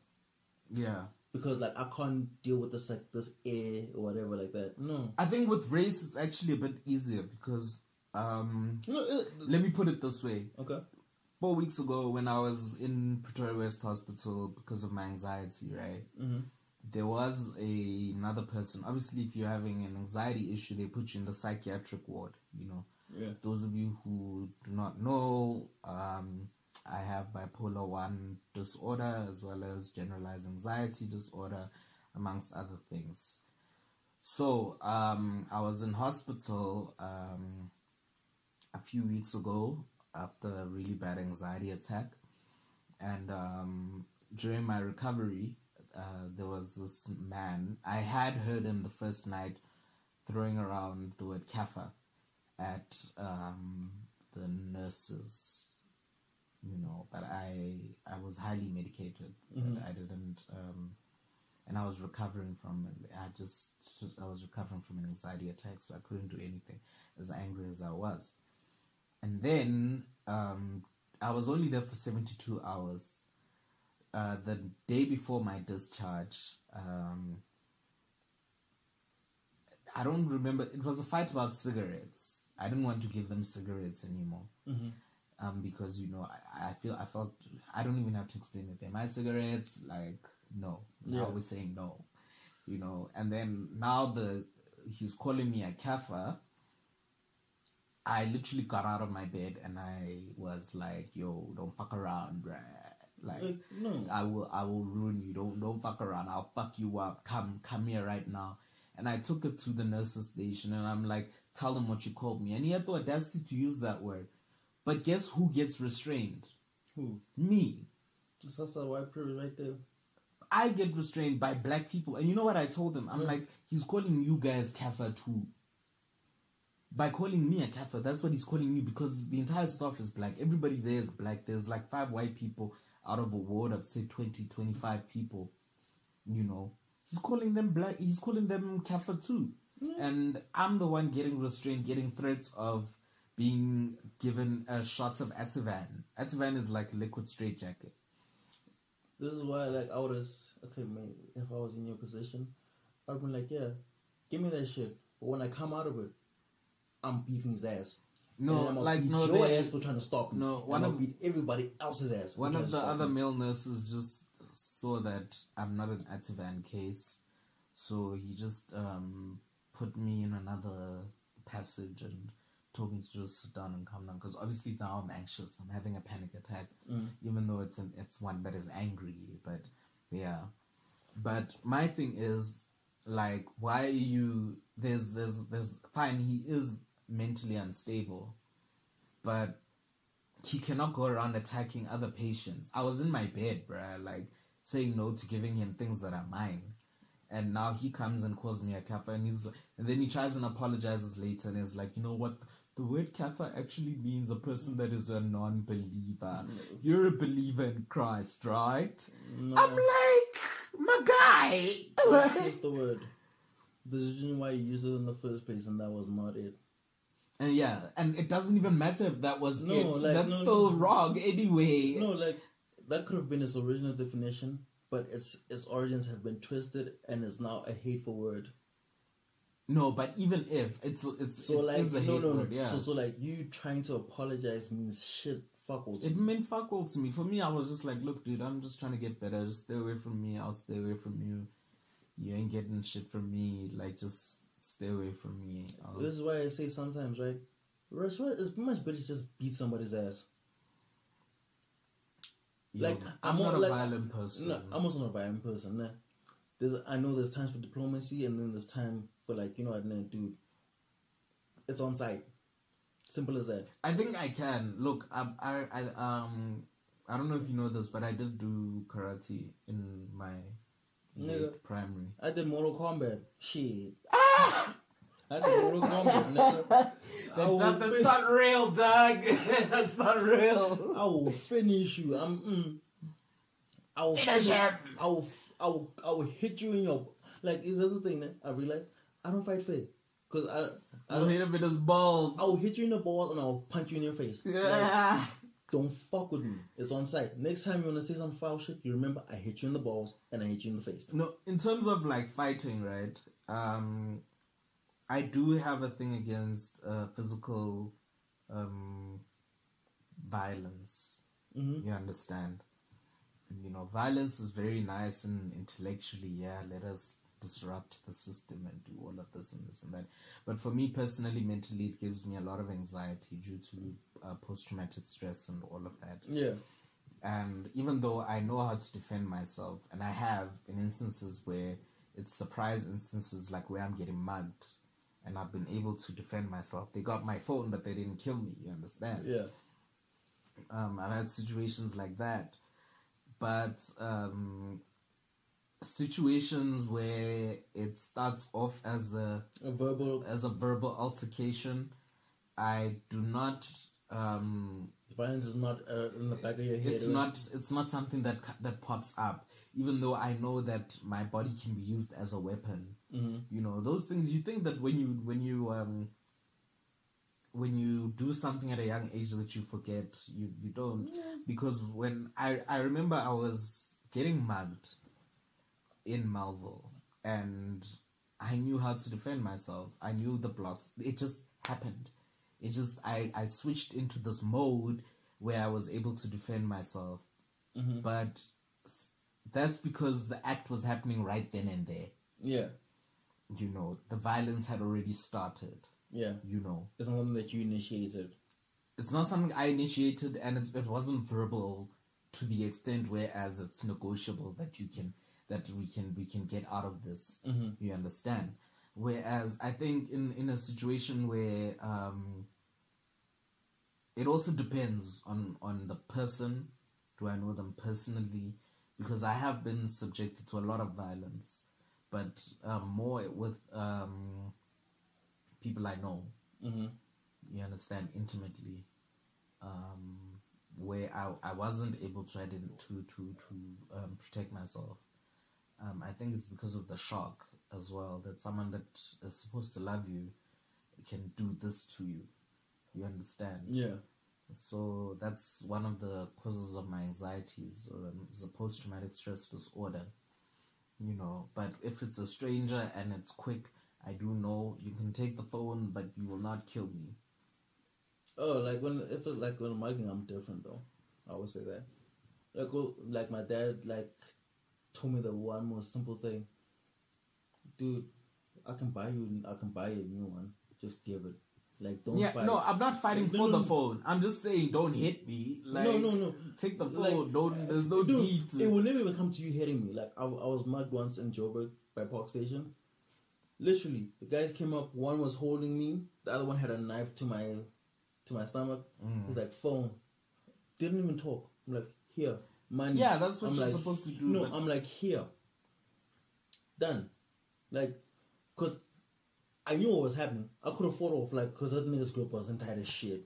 Yeah. Because like I can't deal with this like this air or whatever like that. No. I think with race, it's actually a bit easier because, um, No. uh, let me put it this way. okay. Four weeks ago, when I was in Pretoria West Hospital because of my anxiety, right? Mm-hmm. There was a, another person. Obviously, if you're having an anxiety issue, they put you in the psychiatric ward. You know, Yeah. those of you who do not know, um, I have bipolar 1 disorder as well as generalized anxiety disorder, amongst other things. So, um, I was in hospital um, a few weeks ago after a really bad anxiety attack. And um, during my recovery, uh, there was this man. I had heard him the first night throwing around the word kafa at um, the nurses, you know. But I I was highly medicated. But I didn't, um, and I was recovering from. I just I was recovering from an anxiety attack, so I couldn't do anything. As angry as I was, and then um, I was only there for seventy two hours. Uh, the day before my discharge, um, I don't remember. It was a fight about cigarettes. I didn't want to give them cigarettes anymore. Mm-hmm. Um, because you know, I, I feel I felt I don't even have to explain it. They're my cigarettes. Like no, Yeah. I always saying no. You know, and then now the he's calling me a kafa. I literally got out of my bed and I was like, "Yo, don't fuck around, bruh. Like, Like, no. I will, I will ruin you. Don't, don't fuck around. I'll fuck you up. Come, come here right now." And I took it to the nurse's station and I'm like, "Tell them what you called me." And he had the audacity to use that word. But guess who gets restrained? Who? Me. That's a white privilege right there. I get restrained by black people. And you know what I told them? I'm Yeah. like, he's calling you guys kafir too. By calling me a kafir, that's what he's calling me because the entire staff is black. Everybody there is black. There's like five white people out of a ward of say 20, 25 people. You know, he's calling them black. He's calling them kafir too. And I'm the one getting restrained, getting threats of being given a shot of Ativan. Ativan is like a liquid straitjacket. This is why, like, I would have, okay, man, if I was in your position, I'd have been like, yeah, give me that shit. But when I come out of it, I'm beating his ass. No, And like no, your they- ass for trying to stop me. No, And one I'm of- beat everybody else's ass. One of the other me. male nurses just saw that I'm not an Ativan case, so he just um, put me in another passage and me to just sit down and calm down. Because obviously now I'm anxious. I'm having a panic attack, Mm. even though it's an, it's one that is angry. But yeah, but my thing is like, why are you? There's there's there's fine. He is mentally unstable, but he cannot go around attacking other patients. I was in my bed, bruh, like saying no to giving him things that are mine. And now he comes and calls me a kappa and he's and then he tries and apologizes later and is like, you know what? The word kappa actually means a person that is a non believer. You're a believer in Christ, right? No. I'm like, my guy. What's the word? The reason why you used it in the first place, and that was not it. and yeah, and it doesn't even matter if that was No, it. like, That's no, still no. wrong anyway. No, like that could have been its original definition, but its its origins have been twisted, and it's now a hateful word. No, but even if it's it's So it like a no no word, yeah. So so like you trying to apologize means shit. Fuck all. to It me. meant fuck all to me. For me, I was just like, look, dude, I'm just trying to get better. Just stay away from me. I'll stay away from you. You ain't getting shit from me. Like, just stay away from me. I'll- This is why I say sometimes, right? It's it's much better to just beat somebody's ass. Yo, like, I'm, I'm not a like- violent person. No, I'm also not a violent person. Nah. There's, I know there's times for diplomacy, and then there's time for like, you know what, nah, dude. It's on site. Simple as that. I think I can. Look, I, I, I, um, I don't know if you know this, but I did do karate in my Nigga. primary. I did Mortal Kombat. Shit. Ah! I did Mortal Kombat. Nigga. I That- that's fin- not real, Doug. that's not real. I will finish you. I'm. Mm, I will Finish him. I will. I will. I will hit you in your. Like that's the thing that I realize. I don't fight fair, cause I. I don't. hit him in his balls. I will hit you in the balls and I'll punch you in your face. Like, Yeah. don't fuck with me. It's on site. Next time you wanna say some foul shit, you remember I hit you in the balls and I hit you in the face. No, in terms of like fighting, right? Um, I do have a thing against uh, physical um, violence. Mm-hmm. You understand? You know, violence is very nice and intellectually, yeah. Let us disrupt the system and do all of this and this and that. But for me personally, mentally, it gives me a lot of anxiety due to uh, post traumatic stress and all of that. Yeah. And even though I know how to defend myself, and I have in instances where it's surprise instances like where I'm getting mugged and I've been able to defend myself. They got my phone, but they didn't kill me. You understand? Yeah. Um, I've had situations like that, but um, situations where it starts off as a A verbal as a verbal altercation, I do not. Um, violence is not uh, in the back of your head. it's not. It's not something that that pops up. Even though I know that my body can be used as a weapon, Mhm. you know those things. You think that when you when you um when you do something at a young age that you forget, you you don't because when I I remember I was getting mugged in Melville and I knew how to defend myself. I knew the blocks. It just happened. It just I I switched into this mode where I was able to defend myself. Mhm. But that's because the act was happening right then and there. Yeah. You know, the violence had already started. Yeah. You know, It's not something that you initiated. it's not something I initiated, and it, it wasn't verbal to the extent whereas it's negotiable that you can that we can we can get out of this. Mhm. You understand? Whereas I think in in a situation where um, it also depends on on the person. Do I know them personally? Because I have been subjected to a lot of violence, but um, more with um, people I know Mm-hmm. you understand intimately um where i i wasn't able to to to to um, protect myself um i think it's because of the shock as well that someone that is supposed to love you can do this to you you understand Yeah. so that's one of the causes of my anxieties um, is a post-traumatic stress disorder you know but if it's a stranger and it's quick i do know you can take the phone but you will not kill me Oh, like when if it's like when I'm mugging, I'm different though. I would say that. Like, like my dad like told me the one most simple thing. Dude, I can buy you. I can buy you a new one. Just give it. Like, don't yeah, fight. no, I'm not fighting No, for no, the no. phone. I'm just saying, don't hit me. Like, no, no, no. Take the phone. Like, don't. There's no Dude, need to. it will never even come to you hitting me. Like I, I was mugged once in Joburg by Park Station. Literally, the guys came up. One was holding me. The other one had a knife to my, to my stomach. Mm. He's like, phone. Didn't even talk. I'm like, here, money. Yeah, that's what I'm you're like, supposed to do, No, but- I'm like, here. Done. Like, cause I knew what was happening. I could have fought off, like, cause that nigga's group was tight as shit.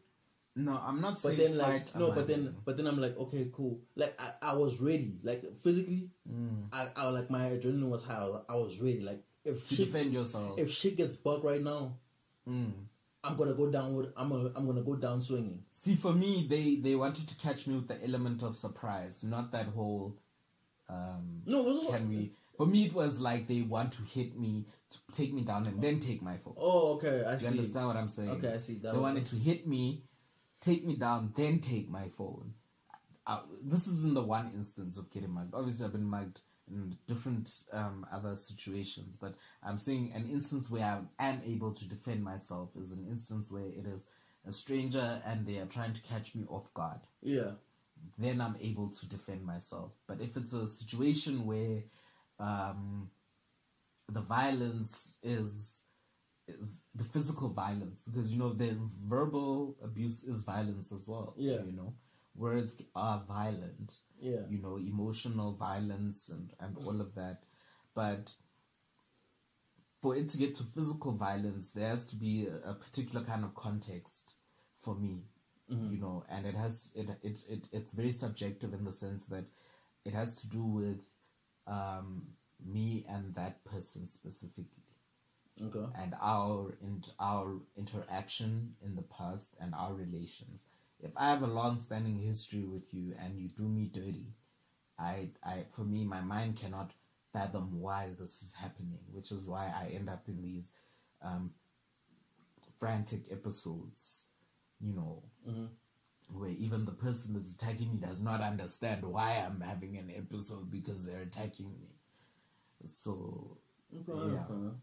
no, I'm not But then, like, no, but then, but then I'm like, okay, cool. Like, I, I was ready. Like, physically, Mm. I, I like my adrenaline was high. I was, I was ready. Like, if to shit, defend yourself. if shit gets bugged right now, Mm. I'm gonna go down with. I'm gonna, I'm gonna go down swinging. See, for me, they they wanted to catch me with the element of surprise, not that whole. Um, No, it was can we? For me, it was like they want to hit me, to take me down, and then take my phone. Oh, okay, I You see. understand what I'm saying? Okay, I see. That they wanted to hit me, take me down, then take my phone. Uh, this isn't the one instance of getting mugged. Obviously, I've been mugged different um, other situations, but I'm saying an instance where I am able to defend myself is an instance where it is a stranger and they are trying to catch me off guard. Yeah. Then I'm able to defend myself. But if it's a situation where um, the violence is is the physical violence because you know the verbal abuse is violence as well. Yeah. you know, words are violent. Yeah. you know, emotional violence and and all of that, but for it to get to physical violence, there has to be a, a particular kind of context for me, you know, and it has it, it it it's very subjective in the sense that it has to do with um, me and that person specifically Okay. and our in, our interaction in the past and our relations. If I have a long-standing history with you and you do me dirty, I I for me my mind cannot fathom why this is happening, which is why I end up in these um, frantic episodes, you know, where even the person that's attacking me does not understand why I'm having an episode because they're attacking me. So Okay, Yeah. okay.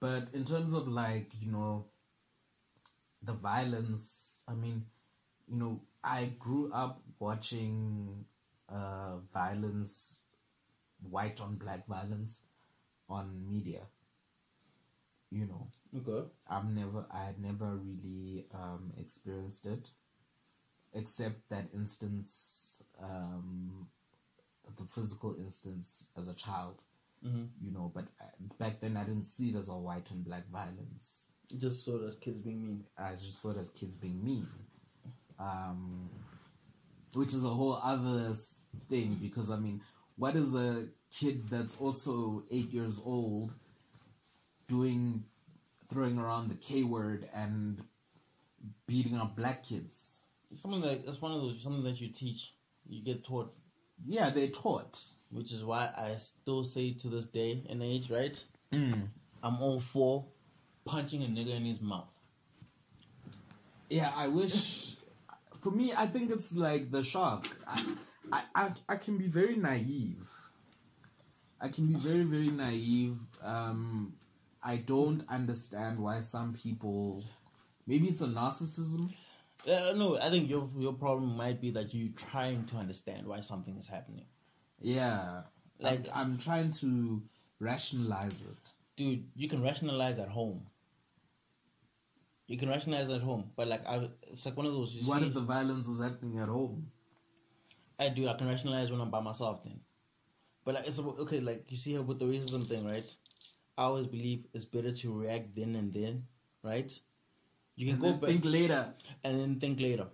but in terms of like you know the violence i mean you know i grew up watching uh violence white on black violence on media you know Okay. i've never i had never really um experienced it except that instance um the physical instance as a child Mm-hmm. you know but uh, back then i didn't see it as all white and black violence Just so as kids being mean. I just saw it as kids being mean, um, which is a whole other thing because I mean, what is a kid that's also eight years old doing, throwing around the K word and beating up black kids? Something like that's one of those something that you teach, you get taught, Yeah, they're taught. which is why I still say to this day and age, right? Mm. I'm all for punching a nigga in his mouth. Yeah, I wish. For me, I think it's like the shark. I, I, I, I can be very naive. I can be very, very naive. Um, I don't understand why some people. Maybe it's a narcissism. Uh, no, I think your your problem might be that you're trying to understand why something is happening. Yeah, Like- like I'm, I'm trying to rationalize it. Dude, you can rationalize at home. You can rationalize at home, but like I, it's like one of those. You what see, if the violence is happening at home? I do. I can rationalize when I'm by myself. Then, but like, it's okay. Like you see here with the racism thing, right? I always believe it's better to react then and then, right? You can And go then back think later. and then think later.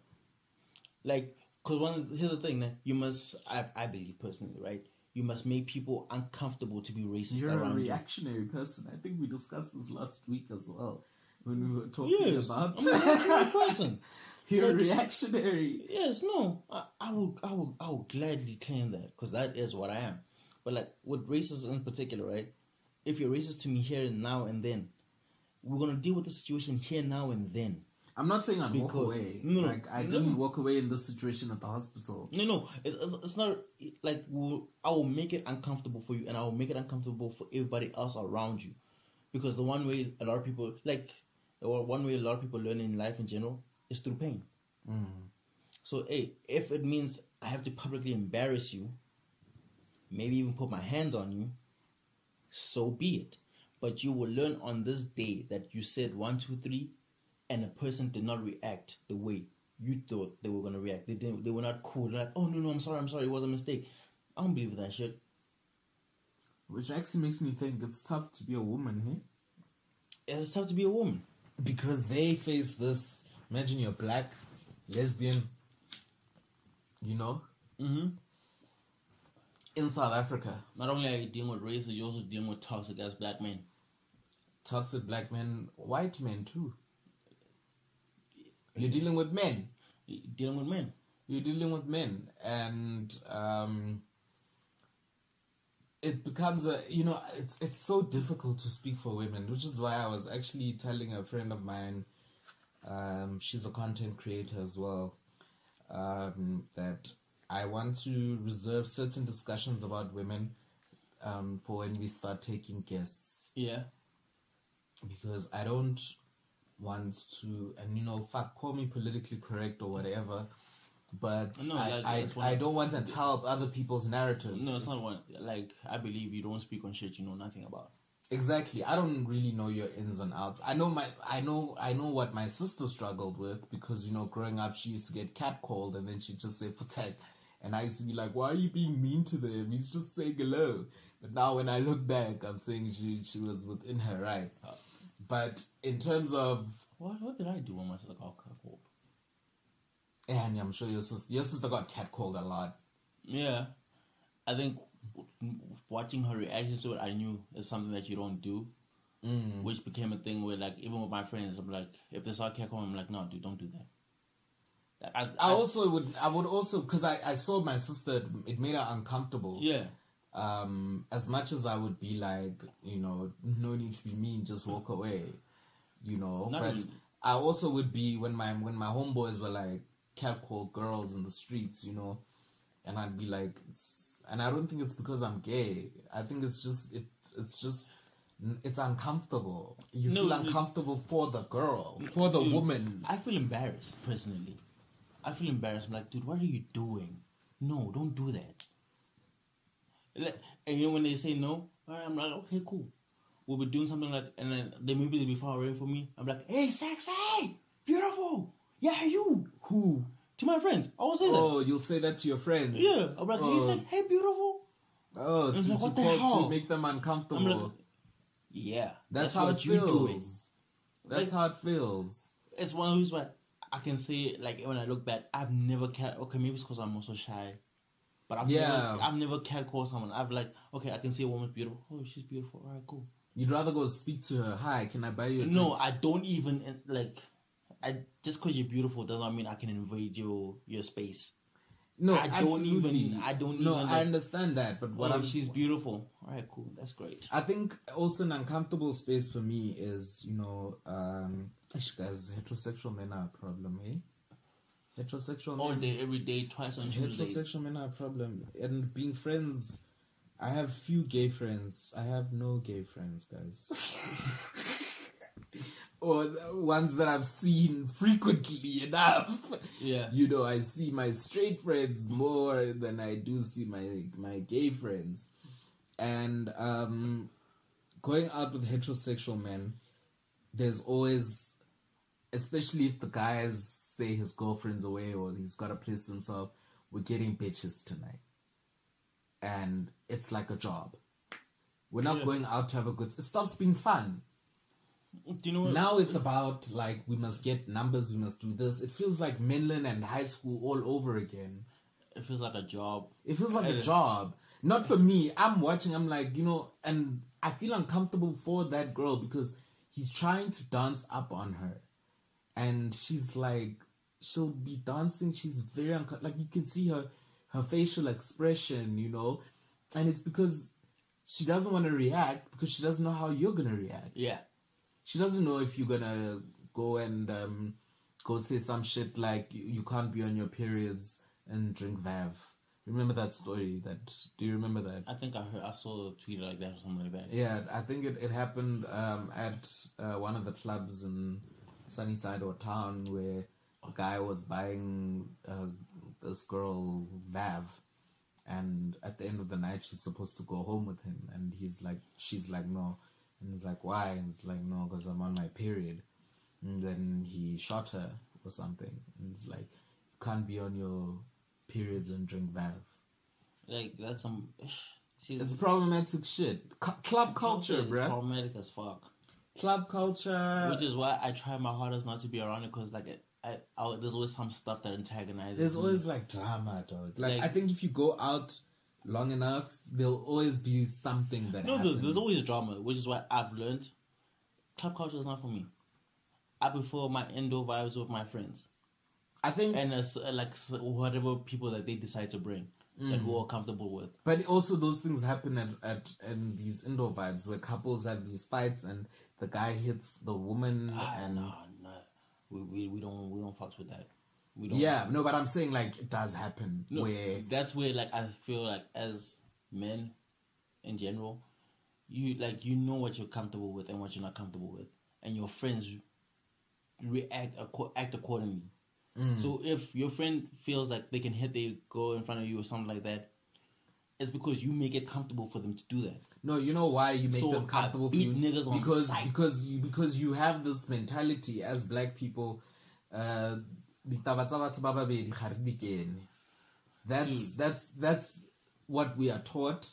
Like, cause one here's the thing, man. You must, I, I believe personally, right? You must make people uncomfortable to be racist You're a around you. reactionary person. I think we discussed this last week as well when we were talking Yes, about. I'm a reactionary person. You're a reactionary. Yes, no, I, I will, I will, I will gladly claim that because that is what I am. But like with racism in particular, right? If you're racist to me here and now and then, we're gonna deal with the situation here now and then. I'm not saying I'd walk away. no, no, like I no. didn't walk away in this situation at the hospital. No, no, it's, it's, it's not like we'll, I will make it uncomfortable for you, and I will make it uncomfortable for everybody else around you, because the one way a lot of people like, or one way a lot of people learn in life in general is through pain. Mm. So, hey, if it means I have to publicly embarrass you, maybe even put my hands on you, so be it. But you will learn on this day that you said one, two, three, and a person did not react the way you thought they were gonna react. They didn't. They were not cool. They're like, oh no, no, I'm sorry, I'm sorry, it was a mistake. I don't believe that shit. Which actually makes me think it's tough to be a woman here. It's tough to be a woman. Because they face this. Imagine you're black, lesbian, you know, Mm-hmm. in South Africa. Not only are you dealing with races, you're also dealing with toxic as black men. Toxic black men, white men too. You're dealing with men. You're dealing with men. You're dealing with men. And um, it becomes a you know it's it's so difficult to speak for women, which is why I was actually telling a friend of mine, um, she's a content creator as well, um, that I want to reserve certain discussions about women um, for when we start taking guests Yeah. because I don't want to, and you know, fuck, call me politically correct or whatever, but No, I, like, I, I don't want to tell other people's narratives. No, it's not one. Like I believe you don't speak on shit you know nothing about. Exactly. I don't really know your ins and outs. I know my I know I know what my sister struggled with because you know growing up she used to get catcalled and then she'd just say voetsek and I used to be like, Why are you being mean to them? He's just saying hello. But now when I look back I'm saying she she was within her rights. But in terms of What what did I do when my sister got called? And I'm sure your sister your sister got catcalled a lot. Yeah, I think watching her reactions to it, I knew it's something that you don't do, Mm. which became a thing where like even with my friends, I'm like, if they saw cat come, I'm like, no, dude, don't do that. Like, I, I also would I would also because I, I saw my sister it made her uncomfortable. yeah, um, as much as I would be like, you know, no need to be mean, just walk away, you know. Not but really. I also would be when my when my homeboys were like catcall girls in the streets, you know, and I'd be like, it's, and I don't think it's because I'm gay. I think it's just it it's just it's uncomfortable. You No, feel uncomfortable for the girl, for the Dude, woman. I feel embarrassed personally. I feel embarrassed. I'm like, dude, what are you doing? No, don't do that. And you know when they say no, I'm like, okay, cool. We'll be doing something like, and then they maybe they'll be far away from me. I'm like, hey, sexy, beautiful, yeah, you. Who? To my friends, I will say that. Oh, you'll say that to your friends. Yeah, I'm like, Oh. hey, sex- hey, beautiful. Oh, to, like, to what the call- hell? to make them uncomfortable. Like, yeah, That's, how what it you're feels. doing. That's Like- how it feels. It's one of those where I can say like when I look back, I've never cared. Okay, maybe it's because I'm also shy, but I've Yeah. never, I've never cat called someone. I've like, okay, I can see a woman's beautiful. Oh, she's beautiful. All right, cool. You'd rather go speak to her. Hi, can I buy you a No, drink?" I don't even like. I just because you're beautiful does not mean I can invade your your space. no, I don't even- I don't No, even, I like- understand that, but what oh, I'm she's beautiful. All right, cool. That's great. I think also an uncomfortable space for me is, you know, um, guys, heterosexual men are a problem, eh? Heterosexual All men, day, every day, twice on Tuesdays. heterosexual men are a problem, and being friends. I have few gay friends. I have no gay friends, guys. or ones that I've seen frequently enough. Yeah. You know, I see my straight friends more than I do see my my gay friends. And um going out with heterosexual men, there's always especially if the guys say his girlfriend's away or he's got a place himself, we're getting bitches tonight. And it's like a job. We're not Yeah. going out to have a good it stops being fun. Do you know what? Now it's about like we must get numbers, we must do this. It feels like Mainland and high school all over again. it feels like a job. It feels like a job. Not for me. I'm watching, I'm like, you know, and I feel uncomfortable for that girl because he's trying to dance up on her. And she's like, she'll be dancing, she's very uncomfortable. Like, you can see her, her facial expression, you know, and it's because she doesn't want to react because she doesn't know how you're going to react Yeah. She doesn't know if you're gonna go and um, go say some shit like you, you can't be on your periods and drink Vav. Remember that story? That do you remember that? I think I heard. I saw a tweet like that or something like that. Yeah, I think it, it happened um, at uh, one of the clubs in Sunnyside or town where a guy was buying uh, this girl Vav, and at the end of the night she's supposed to go home with him, and he's like, she's like, no, and he's like, why? And it's like, no, because I'm on my period. And then he shot her or something, and it's like, you can't be on your periods and drink Vav. Like that's some. See, It's problematic shit. C- club culture, bro. Problematic as fuck. Club culture. Which is why I try my hardest not to be around it because like it, I, I, there's always some stuff that antagonizes. There's me. always like drama, dog. Like, Like- I think if you go out long enough, there'll always be something that no. happens. There's, there's always drama, which is why I've learned club culture is not for me. I prefer my indoor vibes with my friends I think and as, like whatever people that they decide to bring. that we're all comfortable with. But also, those things happen at, at in these indoor vibes where couples have these fights and the guy hits the woman Ah, and no, no, we, we we don't we don't fucks with that. We don't. yeah, no, but I'm saying like it does happen No, where that's where like I feel like as men in general, you like you know what you're comfortable with and what you're not comfortable with, and your friends react act accordingly. So if your friend feels like they can hit their girl in front of you or something like that, it's because you make it comfortable for them to do that. No, you know why you make So, them I comfortable for you niggas because because you because you have this mentality as black people. Uh, ditaba tsa batho ba babedi ga re di kene. that's that's that's what we are taught.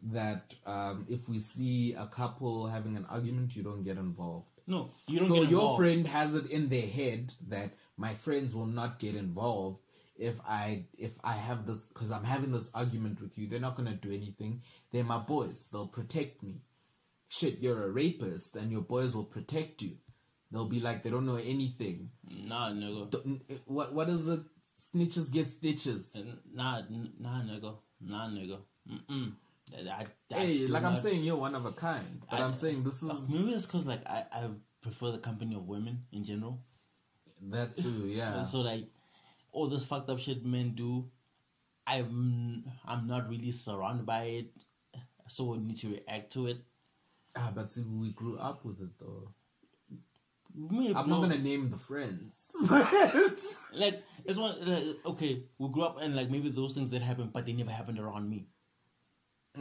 That um, if we see a couple having an argument, you don't get involved. No, you don't get involved. so your friend has it in their head that my friends will not get involved if I if I have this because I'm having this argument with you. They're not gonna do anything. They're my boys. They'll protect me. Shit, you're a rapist, and your boys will protect you. They'll be like they don't know anything. Nah, nigga. Don't- What what is it? Snitches get stitches. Nah, nah, nigga. Nah, nigga. Mm-mm. I, I, Hey, like I'm saying, you're one of a kind. But I- am saying this Uh, is Maybe it's because like I, I prefer the company of women in general. that too. Yeah. So like all this fucked up shit men do, I'm I'm not really surrounded by it, so I need to react to it. Ah, but see, we grew up with it though. Me, I'm no, not gonna name the friends. like it's one like, okay. We grew up and like maybe those things that happen, but they never happened around me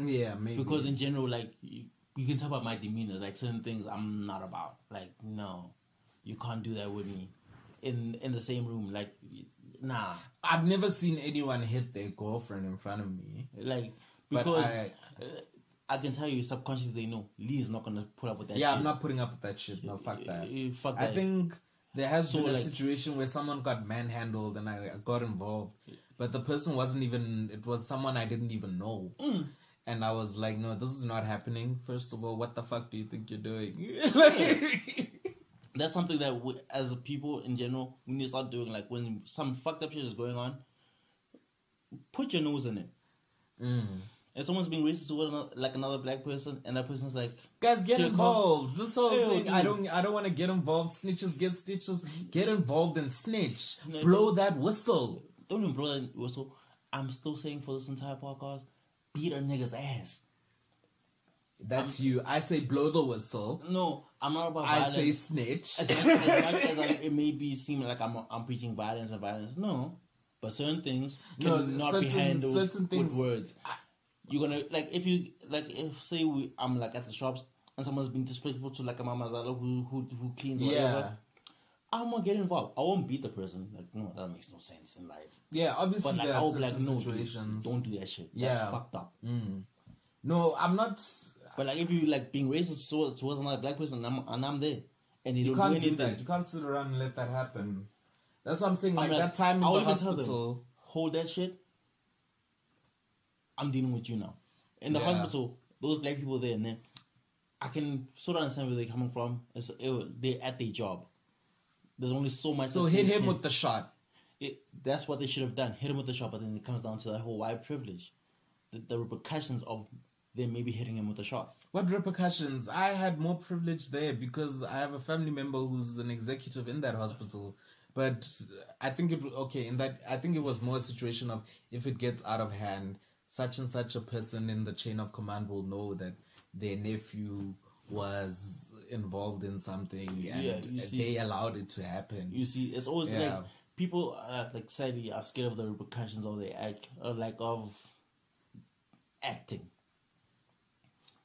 yeah, maybe. because in general, like you, you can tell by my demeanor, like certain things I'm not about. Like no, you can't do that with me in in the same room. Like nah, I've never seen anyone hit their girlfriend in front of me. like But because. I, uh, I can tell you subconsciously they know Lee is not gonna put up with that. Shit. Yeah, shit. I'm not putting up with that shit. No, fuck that. Uh, Fuck I think there has So, been a like- situation where someone got manhandled and I got involved, but the person wasn't even. It was someone I didn't even know. Mm. And I was like, no, this is not happening. First of all, what the fuck do you think you're doing? that's something that we, as people in general we need to start doing. Like when some fucked up shit is going on, put your nose in it. Mm. If someone's being racist to another, like another black person, and that person's like, Guys, get involved. This whole Hell, thing, I don't, I don't want to get involved. Snitches get stitches. Get involved and snitch. No, Blow that whistle. "Don't even blow that whistle." I'm still saying for this entire podcast, beat a nigga's ass. That's you. I say blow the whistle. No, I'm not about I violence. say snitch. as much, as, much as I, it may be seem like I'm I'm preaching violence and violence, no. But certain things No, cannot be certain- handled certain things- with words. You're gonna like if you like if say we I'm like at the shops and someone's being disrespectful to like a mama Zalo who who who cleans or yeah, whatever. I'm gonna get involved. I won't beat the person. Like no, that makes no sense in life. yeah. Obviously, But like I'll be like no, dude, don't do that shit. Yeah. That's fucked up. Mm. No, I'm not. But like if you like being racist towards, towards another black person and I'm, and I'm there and You don't can't do do that. You can't sit around and let that happen. That's what I'm saying. I'm Like, that time in I'll the tell them, hospital. hold that shit. I'm dealing with you now. In the Yeah. hospital, those black people there, and then I can sort of understand where they're coming from. It's, it, they're at their job. There's only so much. So hit him can- with the shot. It, that's what they should have done. Hit him with the shot, but then it comes down to that whole white privilege, the, the repercussions of them maybe hitting him with a shot. What repercussions? I had more privilege there because I have a family member who's an executive in that hospital. But I think it okay in that I think it was more a situation of if it gets out of hand, such and such a person in the chain of command will know that their nephew was involved in something and Yeah, see- they allowed it to happen. You see, it's always Yeah. like people uh, like sadly are scared of the repercussions of their act, or like of acting.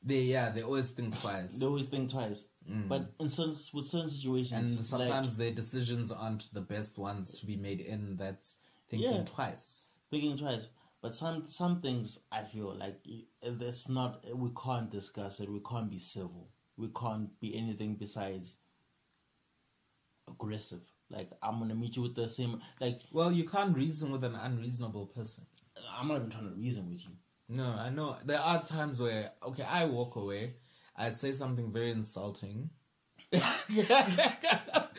they yeah, they always think twice. They always think twice. But in certain with certain situations, Mm. and like, sometimes their decisions aren't the best ones to be made in that thinking Yeah. twice. thinking twice. But some some things I feel like it's not. We can't discuss it. We can't be civil. We can't be anything besides aggressive. Like I'm gonna meet you with the same. Like Well, you can't reason with an unreasonable person. I'm not even trying to reason with you. No, I know. There are times where, okay, I walk away, I say something very insulting that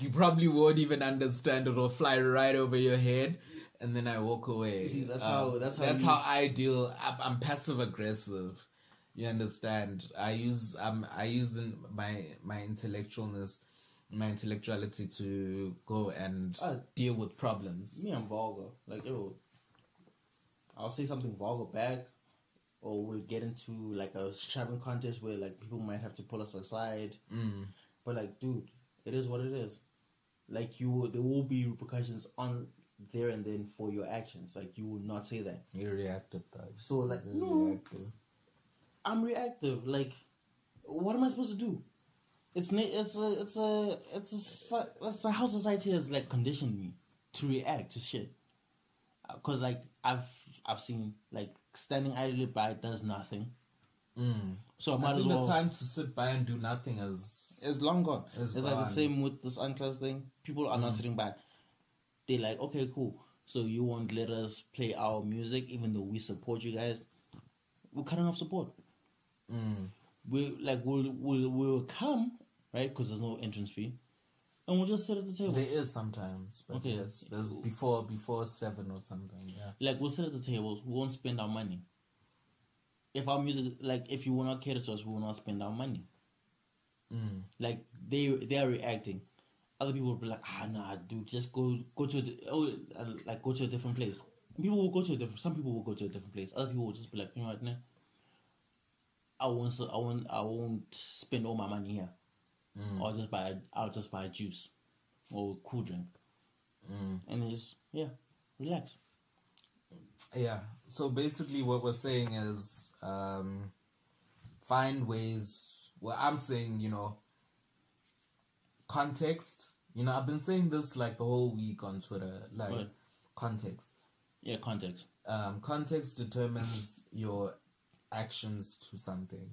you probably won't even understand. It'll fly right over your head. And then I walk away. You see, that's Um, how- that's how that's you- how I deal. I'm, I'm passive aggressive. You understand? I use um I use in my my intellectualness, my intellectuality to go and Ah. deal with problems. Me, I'm vulgar. Like, yo, I'll say something vulgar back, or we'll get into like a shoving contest where like people might have to pull us aside. Mm. But like, dude, it is what it is. Like, you, there will be repercussions on there and then for your actions. Like, you will not say that. You're reactive. So like, You're no, reactive. I'm reactive. Like, what am I supposed to do? It's it's a it's a it's a it's a how society has like conditioned me to react to shit. Cause like I've I've seen like standing idly by does nothing. Mm. So I I might as think well. the time to sit by and do nothing is It's long gone. It's It's, like gone. the same with this Aandklas thing. People are not sitting back. They like, okay, cool. So you won't let us play our music, even though we support you guys. We're cutting off support. Mm. We like we'll we'll we'll come right because there's no entrance fee, and we'll just sit at the table. There is sometimes, but Okay. yes, there's before before seven or something. Yeah. like we'll sit at the tables. We won't spend our money. If our music, like if you will not cater to us, we will not spend our money. Mm. like they they are reacting. Other people will be like, ah, nah, dude, just go go to di- oh, uh, like go to a different place. People will go to a different. Some people will go to a different place. Other people will just be like, you know what, nah, I won't, I won't, I won't spend all my money here. Mm. I'll just buy, I'll just buy juice or cool drink, Mm. and just yeah, relax. Yeah. So basically, what we're saying is um, find ways. Well, I'm saying, you know, context. You know, I've been saying this like the whole week on Twitter. Like Right. context. Yeah, context. Um, context determines your actions to something.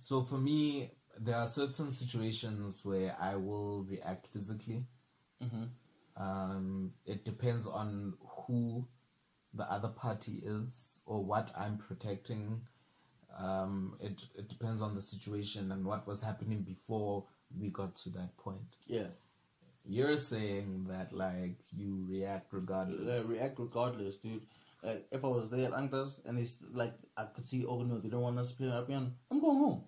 So for me, there are certain situations where I will react physically. hmm Um, it depends on who the other party is or what I'm protecting. Um, it it depends on the situation and what was happening before we got to that point. Yeah, You're saying that like you react regardless. uh, react regardless, dude. Like if I was there at Aandklas and it's like I could see, oh no, they don't want us to play amapiano. I'm going home.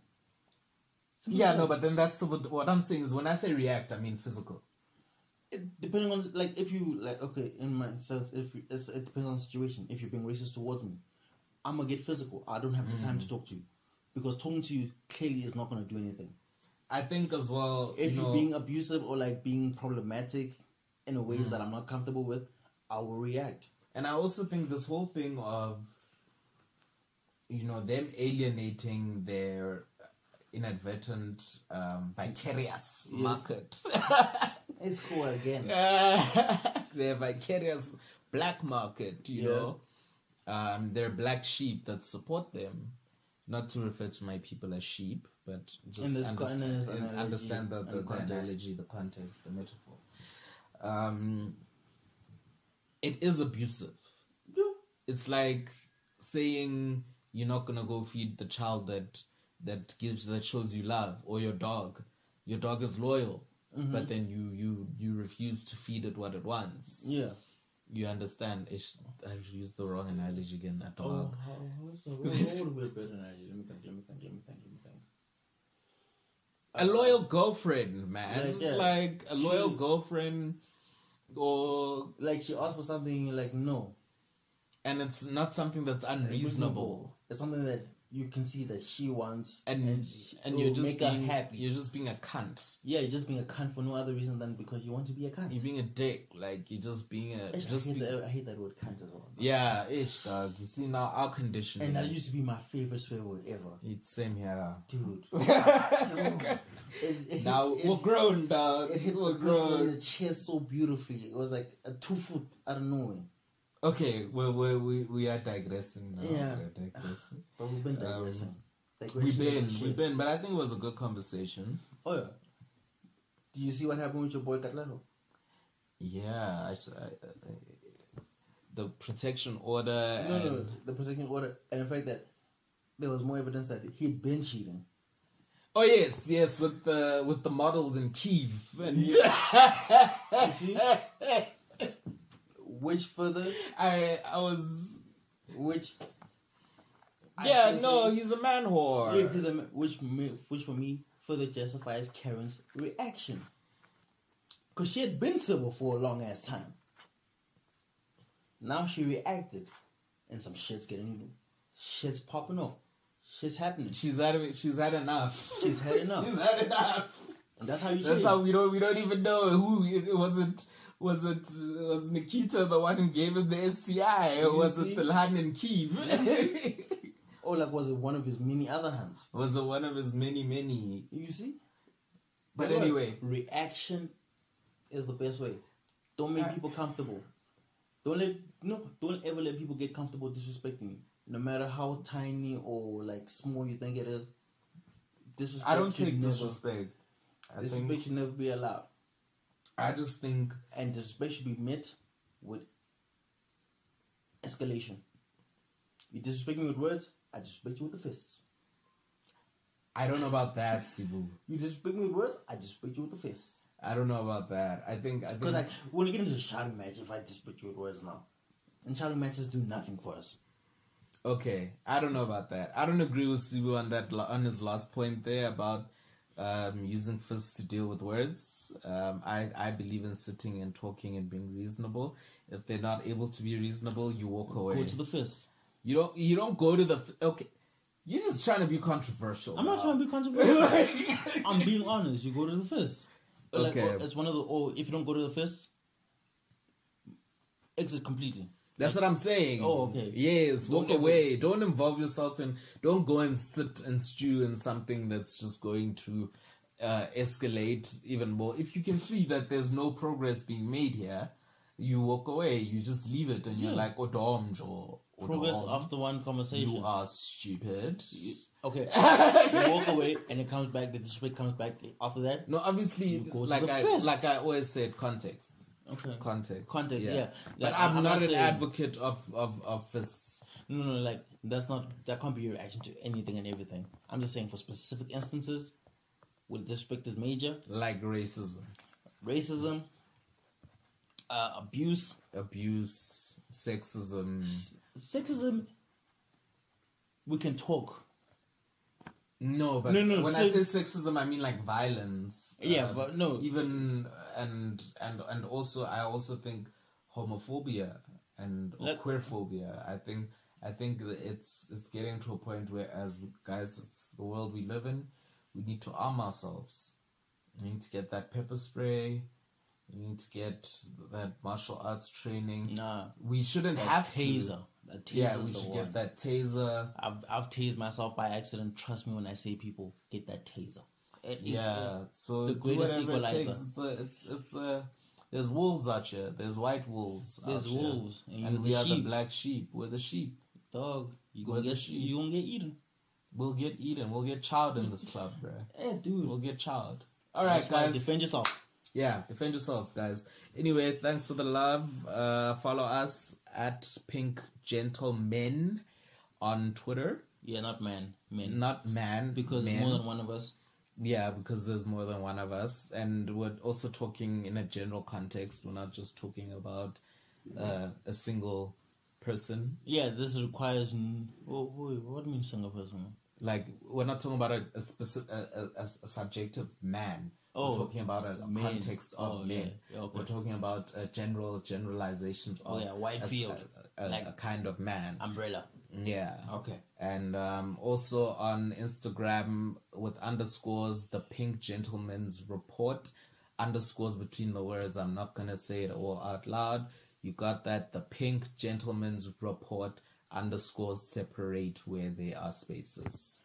Yeah, no, but then that's what, what I'm saying is when I say react, I mean physical. it, depending on like if you like okay in my sense if you, it's, it depends on the situation if you're being racist towards me i'm gonna get physical i don't have the time to talk to you because talking to you clearly is not gonna do anything I think as well. if you you're know, being abusive or like being problematic in a ways that i'm not comfortable with i will react And I also think this whole thing of, you know, them alienating their inadvertent um, vicarious Yes. market, it's cool again their vicarious black market, you Yeah. know, um, their black sheep that support them. Not to refer to my people as sheep, but just co- understand, in analogy understand the, the, the analogy, the context, the metaphor. Um, it is abusive. Yeah. it's like saying you're not gonna go feed the child that that gives that shows you love or your dog. Your dog is loyal but then you you you refuse to feed it what it wants. Yeah. You understand? I've used the wrong analogy again a oh, dog. how, what's the, what would be a better analogy? let me think let me think let me think let me think a loyal girlfriend man. Like, yeah. like a loyal She- girlfriend or like she asked for something like no. And it's not something that's unreasonable. It's something that you can see that she wants, and and, and, you're just make being her happy. you're just being a cunt Yeah, you're just being a cunt for no other reason than because you want to be a cunt. You're being a dick. Like you're just being a Ish, just I, hate be- that, I hate that word cunt as well. yeah, ish dog. You see now our condition. And that used to be my favorite swear word ever, it's same here. dude. It- it- now it- we're grown, dog. It hit we're the person in grown. the chest so beautifully. It was like a two foot out of nowhere. Okay, we we we we are digressing now. Yeah. We're digressing. But we've been Um, digressing. we've been we've been, but I think it was a good conversation. Oh yeah. Do you see what happened with your boy Katlano? Yeah, I, I, I, the protection order. No, and, no, the protection order, and the fact that there was more evidence that he'd been cheating. Oh yes, yes, with the with the models in Kiev and You see? which further, I I was which. Yeah no say- he's a man whore. Yeah, because I'm, which which for me further justifies Karen's reaction. Cause she had been civil for a long ass time. Now she reacted, and some shit's getting, shit's popping off, shit's happening. She's had it- she's had enough. She's had enough. she's had enough. And that's how you That's change. how we don't we don't even know who it was it was it was Nikita the one who gave him the STI or was see? it the hand in Kiev? or like was it one of his many other hands? was it one of his many many? You see. But anyway, reaction is the best way. Don't make people comfortable. Don't let no. Don't ever let people get comfortable disrespecting you. No matter how tiny or like small you think it is. Disrespect I don't take never, disrespect. I Disrespect think should never be allowed, I just think and disrespect should be met with escalation. You disrespect me with words, I disrespect you with the fists. I don't know about that, Sibu. You disrespect me with words, I disrespect you with the fists. I don't know about that. I think I think Because like when you get into a shouting match, if I disrespect you with words now, and shouting matches do nothing for us. Okay, I don't know about that. I don't agree with Sibu on that on his last point there about um, using fists to deal with words. Um, I I believe in sitting and talking and being reasonable. If they're not able to be reasonable, you walk away. Go to the fist. you don't you don't go to the f- okay. You're just trying to be controversial. I'm not trying to be controversial. I'm being honest. You go to the fist. Like, Okay. oh, it's one of the. Or if you don't go to the fist, exit completely. That's what I'm saying. Oh, okay. Yes, walk Don't ever- away. Don't involve yourself in. Don't go and sit and stew in something that's just going to uh, escalate even more. If you can see that there's no progress being made here, you walk away. You just leave it, and you're Yeah. like, "Odomj or Progress after one conversation. You are stupid." Okay. you walk away and it comes back. The disrespect comes back after that. No, obviously, You go to like I like I always said, context, Okay. context, Context, yeah. But Like, I'm, I'm not, an saying- advocate of of of this. No, no, like that's not that can't be your reaction to anything and everything. I'm just saying for specific instances, where disrespect is major, like racism, racism, uh, abuse, abuse, sexism. sexism. We can talk. No, but No, no, when I say sexism, I mean like violence. Yeah, um, but no. even and and and also I also think homophobia and or Like- queerphobia. I think I think it's it's getting to a point where as guys, it's the world we live in. We need to arm ourselves. We need to get that pepper spray. We need to get that martial arts training. Nah, We shouldn't have taser. to. Yeah, we should one. get that taser. I've I've tased myself by accident. Trust me when I say people get that taser. It- it- Yeah, so the greatest whatever it equalizer. It's a, it's it's a. There's wolves out here. There's white wolves. There's out here. wolves, and and, we the are the black sheep. We're the sheep. dog. You gonna get sheep. you gonna get eaten. We'll get eaten. We'll get chowed in this club, bro. Yeah, dude. We'll get chowed. All right, That's guys. defend yourself. yeah, defend yourselves, guys. Anyway, thanks for the love. Uh, follow us at Pink Gentlemen on Twitter. Yeah, not man, men. Not man because men. more than one of us. Yeah, because there's more than one of us, and we're also talking in a general context. We're not just talking about uh, a single person. Yeah, this requires. n- wait, what do you mean single person? Like we're not talking about a, a specific, a, a, a subjective man. Oh, we're talking about a, men. context of Oh, men. yeah. Yeah, okay. We're talking about uh, general generalizations of Oh, yeah, wide field. A, Like- a kind of man. Umbrella. yeah. Okay. and um, also on Instagram with underscores the Pink Gentleman's Report underscores between the words. I'm not gonna say it all out loud. You got that? The Pink Gentleman's Report underscores separate where there are spaces.